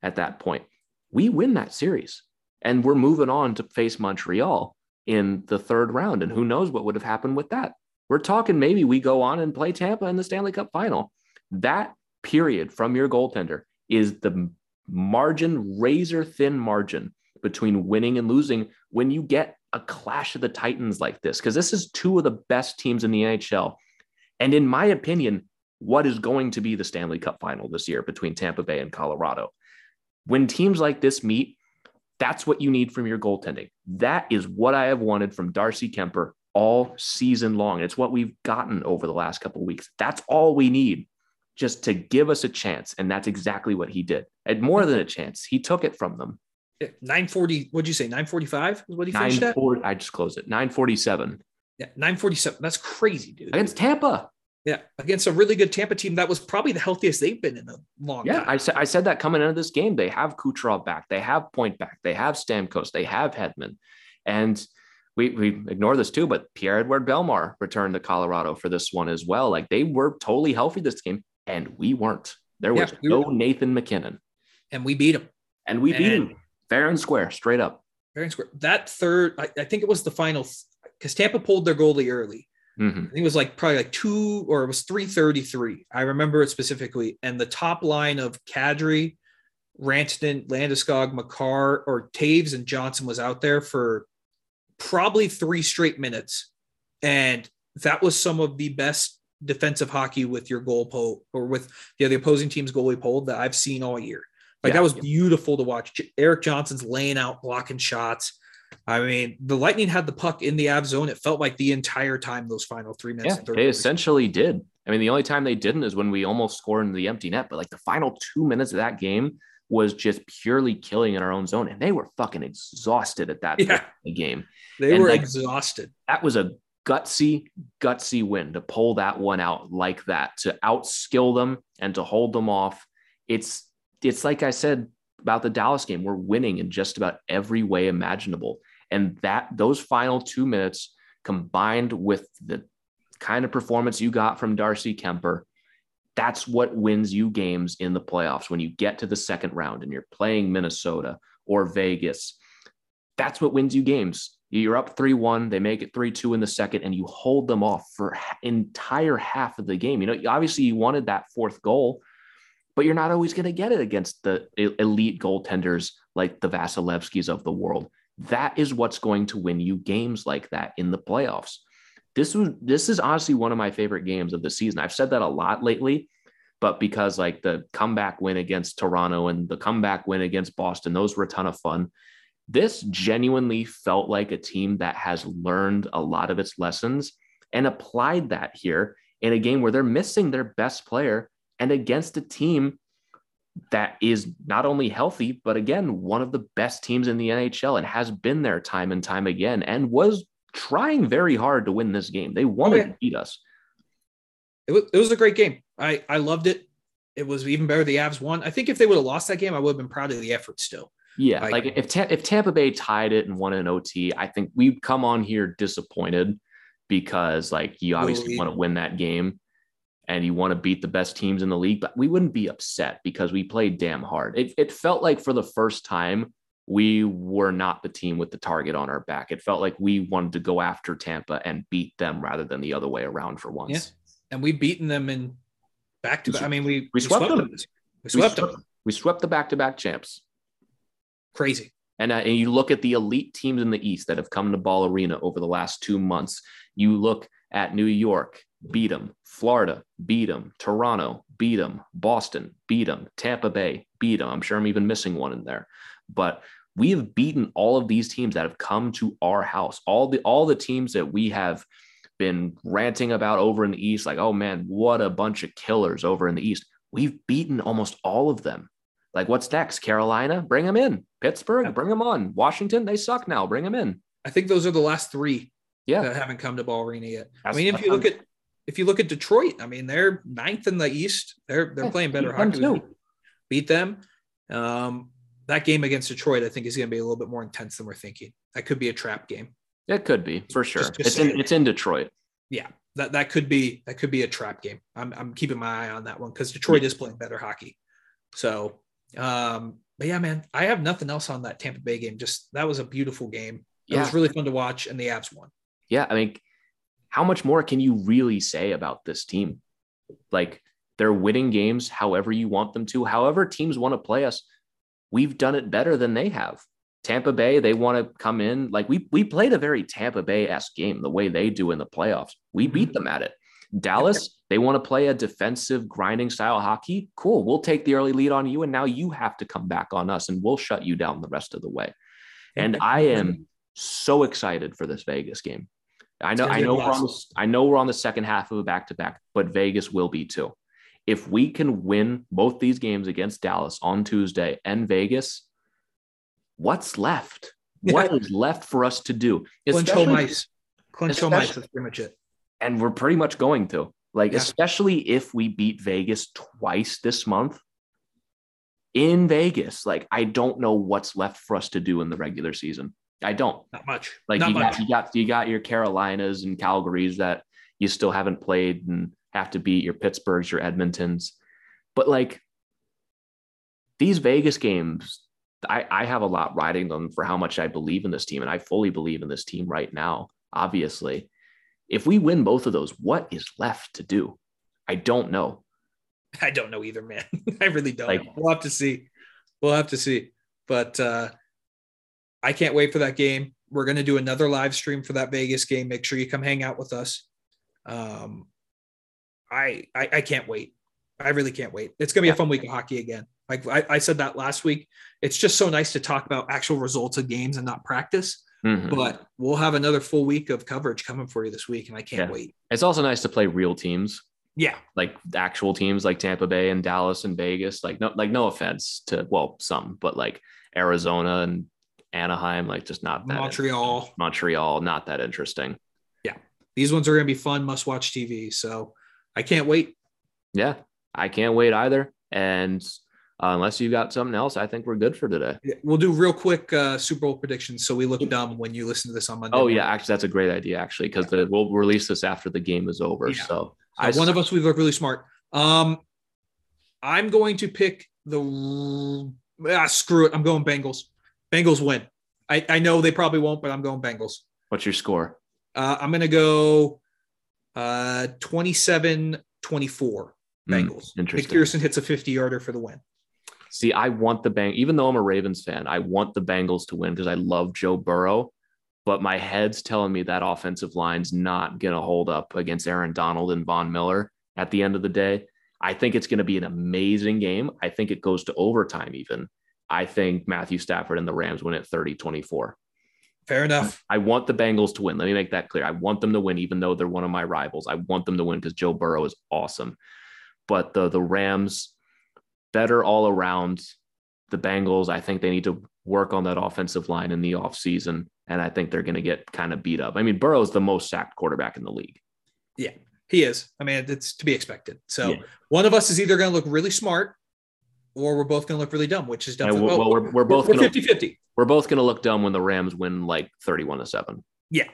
at that point, we win that series, and we're moving on to face Montreal in the third round. And who knows what would have happened with that? We're talking maybe we go on and play Tampa in the Stanley Cup final. That period from your goaltender is the margin, razor thin margin between winning and losing when you get a clash of the Titans like this, because this is two of the best teams in the NHL. And in my opinion, what is going to be the Stanley Cup final this year between Tampa Bay and Colorado? When teams like this meet, that's what you need from your goaltending. That is what I have wanted from Darcy Kuemper all season long. It's what we've gotten over the last couple weeks. That's all we need just to give us a chance. And that's exactly what he did. And more than a chance, he took it from them. 940, what'd you say? 945 is what he finished at? I just closed it. 947 Yeah, 947. That's crazy, dude. against Tampa. Yeah, against a really good Tampa team that was probably the healthiest they've been in a long Yeah, time. I said I said that coming into this game. They have Kucherov back, they have Point back, they have Stamkos, they have Hedman, and we we ignore this too. But Pierre-Edouard Bellemare returned to Colorado for this one as well. Like they were totally healthy this game, and we weren't. There Yeah, was we no were- Nathan MacKinnon, and we beat him. and we beat And- him fair and square, straight up. Fair and square. That third, I, I think it was the final because Tampa pulled their goalie early. Mhm. I think it was like probably like two or it was 333. I remember it specifically. And the top line of Kadri, Rantanen, Landeskog, Makar, or Toews and Johnson was out there for probably three straight minutes. And that was some of the best defensive hockey with your goal pull or with yeah, the opposing team's goalie pulled that I've seen all year. Like Yeah. that was beautiful to watch. Erik Johnson's laying out, blocking shots. I mean, the Lightning had the puck in the Av zone. It felt like the entire time those final three minutes. Yeah, and they essentially did. I mean, the only time they didn't is when we almost scored in the empty net. But like the final two minutes of that game was just purely killing in our own zone, and they were fucking exhausted at that Yeah. point in the game. They and were like- exhausted. That was a gutsy, gutsy win to pull that one out like that, to outskill them and to hold them off. It's it's like I said about the Dallas game. We're winning in just about every way imaginable. And that those final two minutes combined with the kind of performance you got from Darcy Kuemper, that's what wins you games in the playoffs when you get to the second round and you're playing Minnesota or Vegas. That's what wins you games. You're up 3 1, they make it 3 2 in the second, and you hold them off for entire half of the game. You know, obviously, you wanted that fourth goal, but you're not always going to get it against the elite goaltenders like the Vasilevskis of the world. That is what's going to win you games like that in the playoffs. This was this is honestly one of my favorite games of the season. I've said that a lot lately, but because like the comeback win against Toronto and the comeback win against Boston, those were a ton of fun. This genuinely felt like a team that has learned a lot of its lessons and applied that here in a game where they're missing their best player and against a team that is not only healthy, but again, one of the best teams in the NHL and has been there time and time again and was trying very hard to win this game. They wanted oh, yeah. to beat us. It was, it was a great game. I, I loved it. It was even better. The Avs won. I think if they would have lost that game, I would have been proud of the effort still. Yeah, Like- like, if Ta- if Tampa Bay tied it and won an OT, I think we'd come on here disappointed because like you obviously want to win that game and you want to beat the best teams in the league, but we wouldn't be upset because we played damn hard. It it felt like for the first time we were not the team with the target on our back. It felt like we wanted to go after Tampa and beat them rather than the other way around for once. Yeah. And we've beaten them in back to back. I mean, we, We swept them. We We swept swept, them. we swept the back-to-back champs. Crazy. And, uh, and you look at the elite teams in the East that have come to Ball Arena over the last two months. You look at New York, beat them. Florida, beat them. Toronto, beat them. Boston, beat them. Tampa Bay, beat them. I'm sure I'm even missing one in there. But we have beaten all of these teams that have come to our house. All the all the teams that we have been ranting about over in the East, like, oh man, what a bunch of killers over in the East. We've beaten almost all of them. Like, what's next? Carolina, bring them in. Pittsburgh, bring them on. Washington, they suck now. Bring them in. I think those are the last three Yeah. that haven't come to Ball Arena yet. That's- I mean, if you look at if you look at Detroit, I mean, they're ninth in the East. They're they're Yeah, playing better beat them hockey. too. Beat them. Um, that game against Detroit, I think, is going to be a little bit more intense than we're thinking. That could be a trap game. It could be for sure. Just- just it's in saying. it's in Detroit. Yeah, that that could be that could be a trap game. I'm I'm keeping my eye on that one because Detroit is playing better hockey. So, um, but yeah, man, I have nothing else on that Tampa Bay game. Just that was a beautiful game. It Yeah. was really fun to watch, and the Avs won. Yeah, I mean, how much more can you really say about this team? Like they're winning games however you want them to, however teams want to play us. We've done it better than they have. Tampa Bay, they want to come in like we we played a very Tampa Bay esque game the way they do in the playoffs. We beat them at it. Dallas, they want to play a defensive grinding style hockey. Cool, we'll take the early lead on you, and now you have to come back on us, and we'll shut you down the rest of the way. And I am so excited for this Vegas game. I know, I know, we're on the. I know we're on the second half of a back to back, but Vegas will be too. If we can win both these games against Dallas on Tuesday and Vegas, what's left? What is left for us to do? Clinch home ice. Clinch home ice. That's pretty much it. and we're pretty much going to like Yeah. especially if we beat vegas twice this month in vegas like i don't know what's left for us to do in the regular season i don't Not much. like Not you much. got, you got you got your carolinas and calgarys that you still haven't played and have to beat your pittsburghs your edmontons but like these vegas games I, I have a lot riding them for how much i believe in this team and i fully believe in this team right now obviously if we win both of those what is left to do i don't know I don't know either, man. I really don't. Like- know. We'll have to see. We'll have to see. But uh, I can't wait for that game. We're going to do another live stream for that Vegas game. Make sure you come hang out with us. Um, I, I I can't wait. I really can't wait. It's going to be Yeah. a fun week of hockey again. Like I, I said that last week. It's just so nice to talk about actual results of games and not practice. Mhm. But we'll have another full week of coverage coming for you this week, and I can't Yeah. wait. it's also nice to play real teams Yeah, like actual teams like Tampa Bay and Dallas and Vegas. Like no, like no offense to well some, but like Arizona and Anaheim, like just not that Montreal. Montreal, not that interesting. Yeah. These ones are going to be fun, must watch TV. So I can't wait. Yeah, I can't wait either. And uh, unless you got something else, I think we're good for today. We'll do real quick uh, Super Bowl predictions so we look dumb when you listen to this on Monday. Oh yeah, actually that's a great idea actually because we'll release this after the game is over. Yeah. So So I one of us we look really smart. Um, I'm going to pick the ah, screw it. I'm going Bengals. Bengals win. I, I know they probably won't, but I'm going Bengals. what's your score? Uh, I'm going to go uh, 27 24 Hmm, Bengals. Nick interesting. Pearson hits a 50 yarder for the win. See, I want the Bang, even though I'm a Ravens fan, I want the Bengals to win because I love Joe Burrow. But my head's telling me that offensive line's not going to hold up against Aaron Donald and Von Miller at the end of the day. I think it's going to be an amazing game. I think it goes to overtime, even. I think Matthew Stafford and the Rams win at 30 24. Fair enough. I want the Bengals to win. Let me make that clear. I want them to win, even though they're one of my rivals. I want them to win because Joe Burrow is awesome. But the the Rams, better all around. The Bengals, I think they need to work on that offensive line in the offseason. And I think they're going to get kind of beat up. I mean, Burrow's the most sacked quarterback in the league. Yeah, he is. I mean, it's to be expected. So Yeah. one of us is either going to look really smart or we're both going to look really dumb, which is And definitely well, we're, we're both we're going 50 to 50. we're both going to look dumb when the Rams win like 31 to 7. Yeah,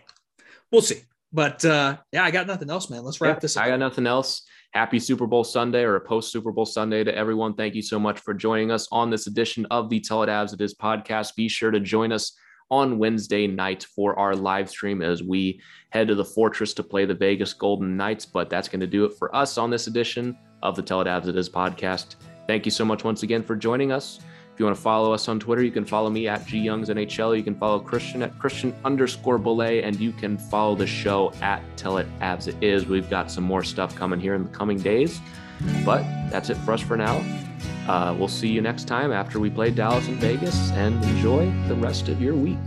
we'll see. But uh, yeah, I got nothing else, man. Let's wrap Yeah, this up. I got nothing else. Happy Super Bowl Sunday or a post Super Bowl Sunday to everyone. Thank you so much for joining us on this edition of the Tell It Avs It Is podcast. Be sure to join us on Wednesday night for our live stream as we head to the Fortress to play the Vegas Golden Knights. But that's going to do it for us on this edition of the Tell It Avs It Is podcast. Thank you so much once again for joining us. If you want to follow us on Twitter, you can follow me at GYoungsNHL. You can follow Christian at Christian underscore Belay, and you can follow the show at Tell It Avs It Is. We've got some more stuff coming here in the coming days. But that's it for us for now. Uh, we'll see you next time after we play Dallas and Vegas, and enjoy the rest of your week.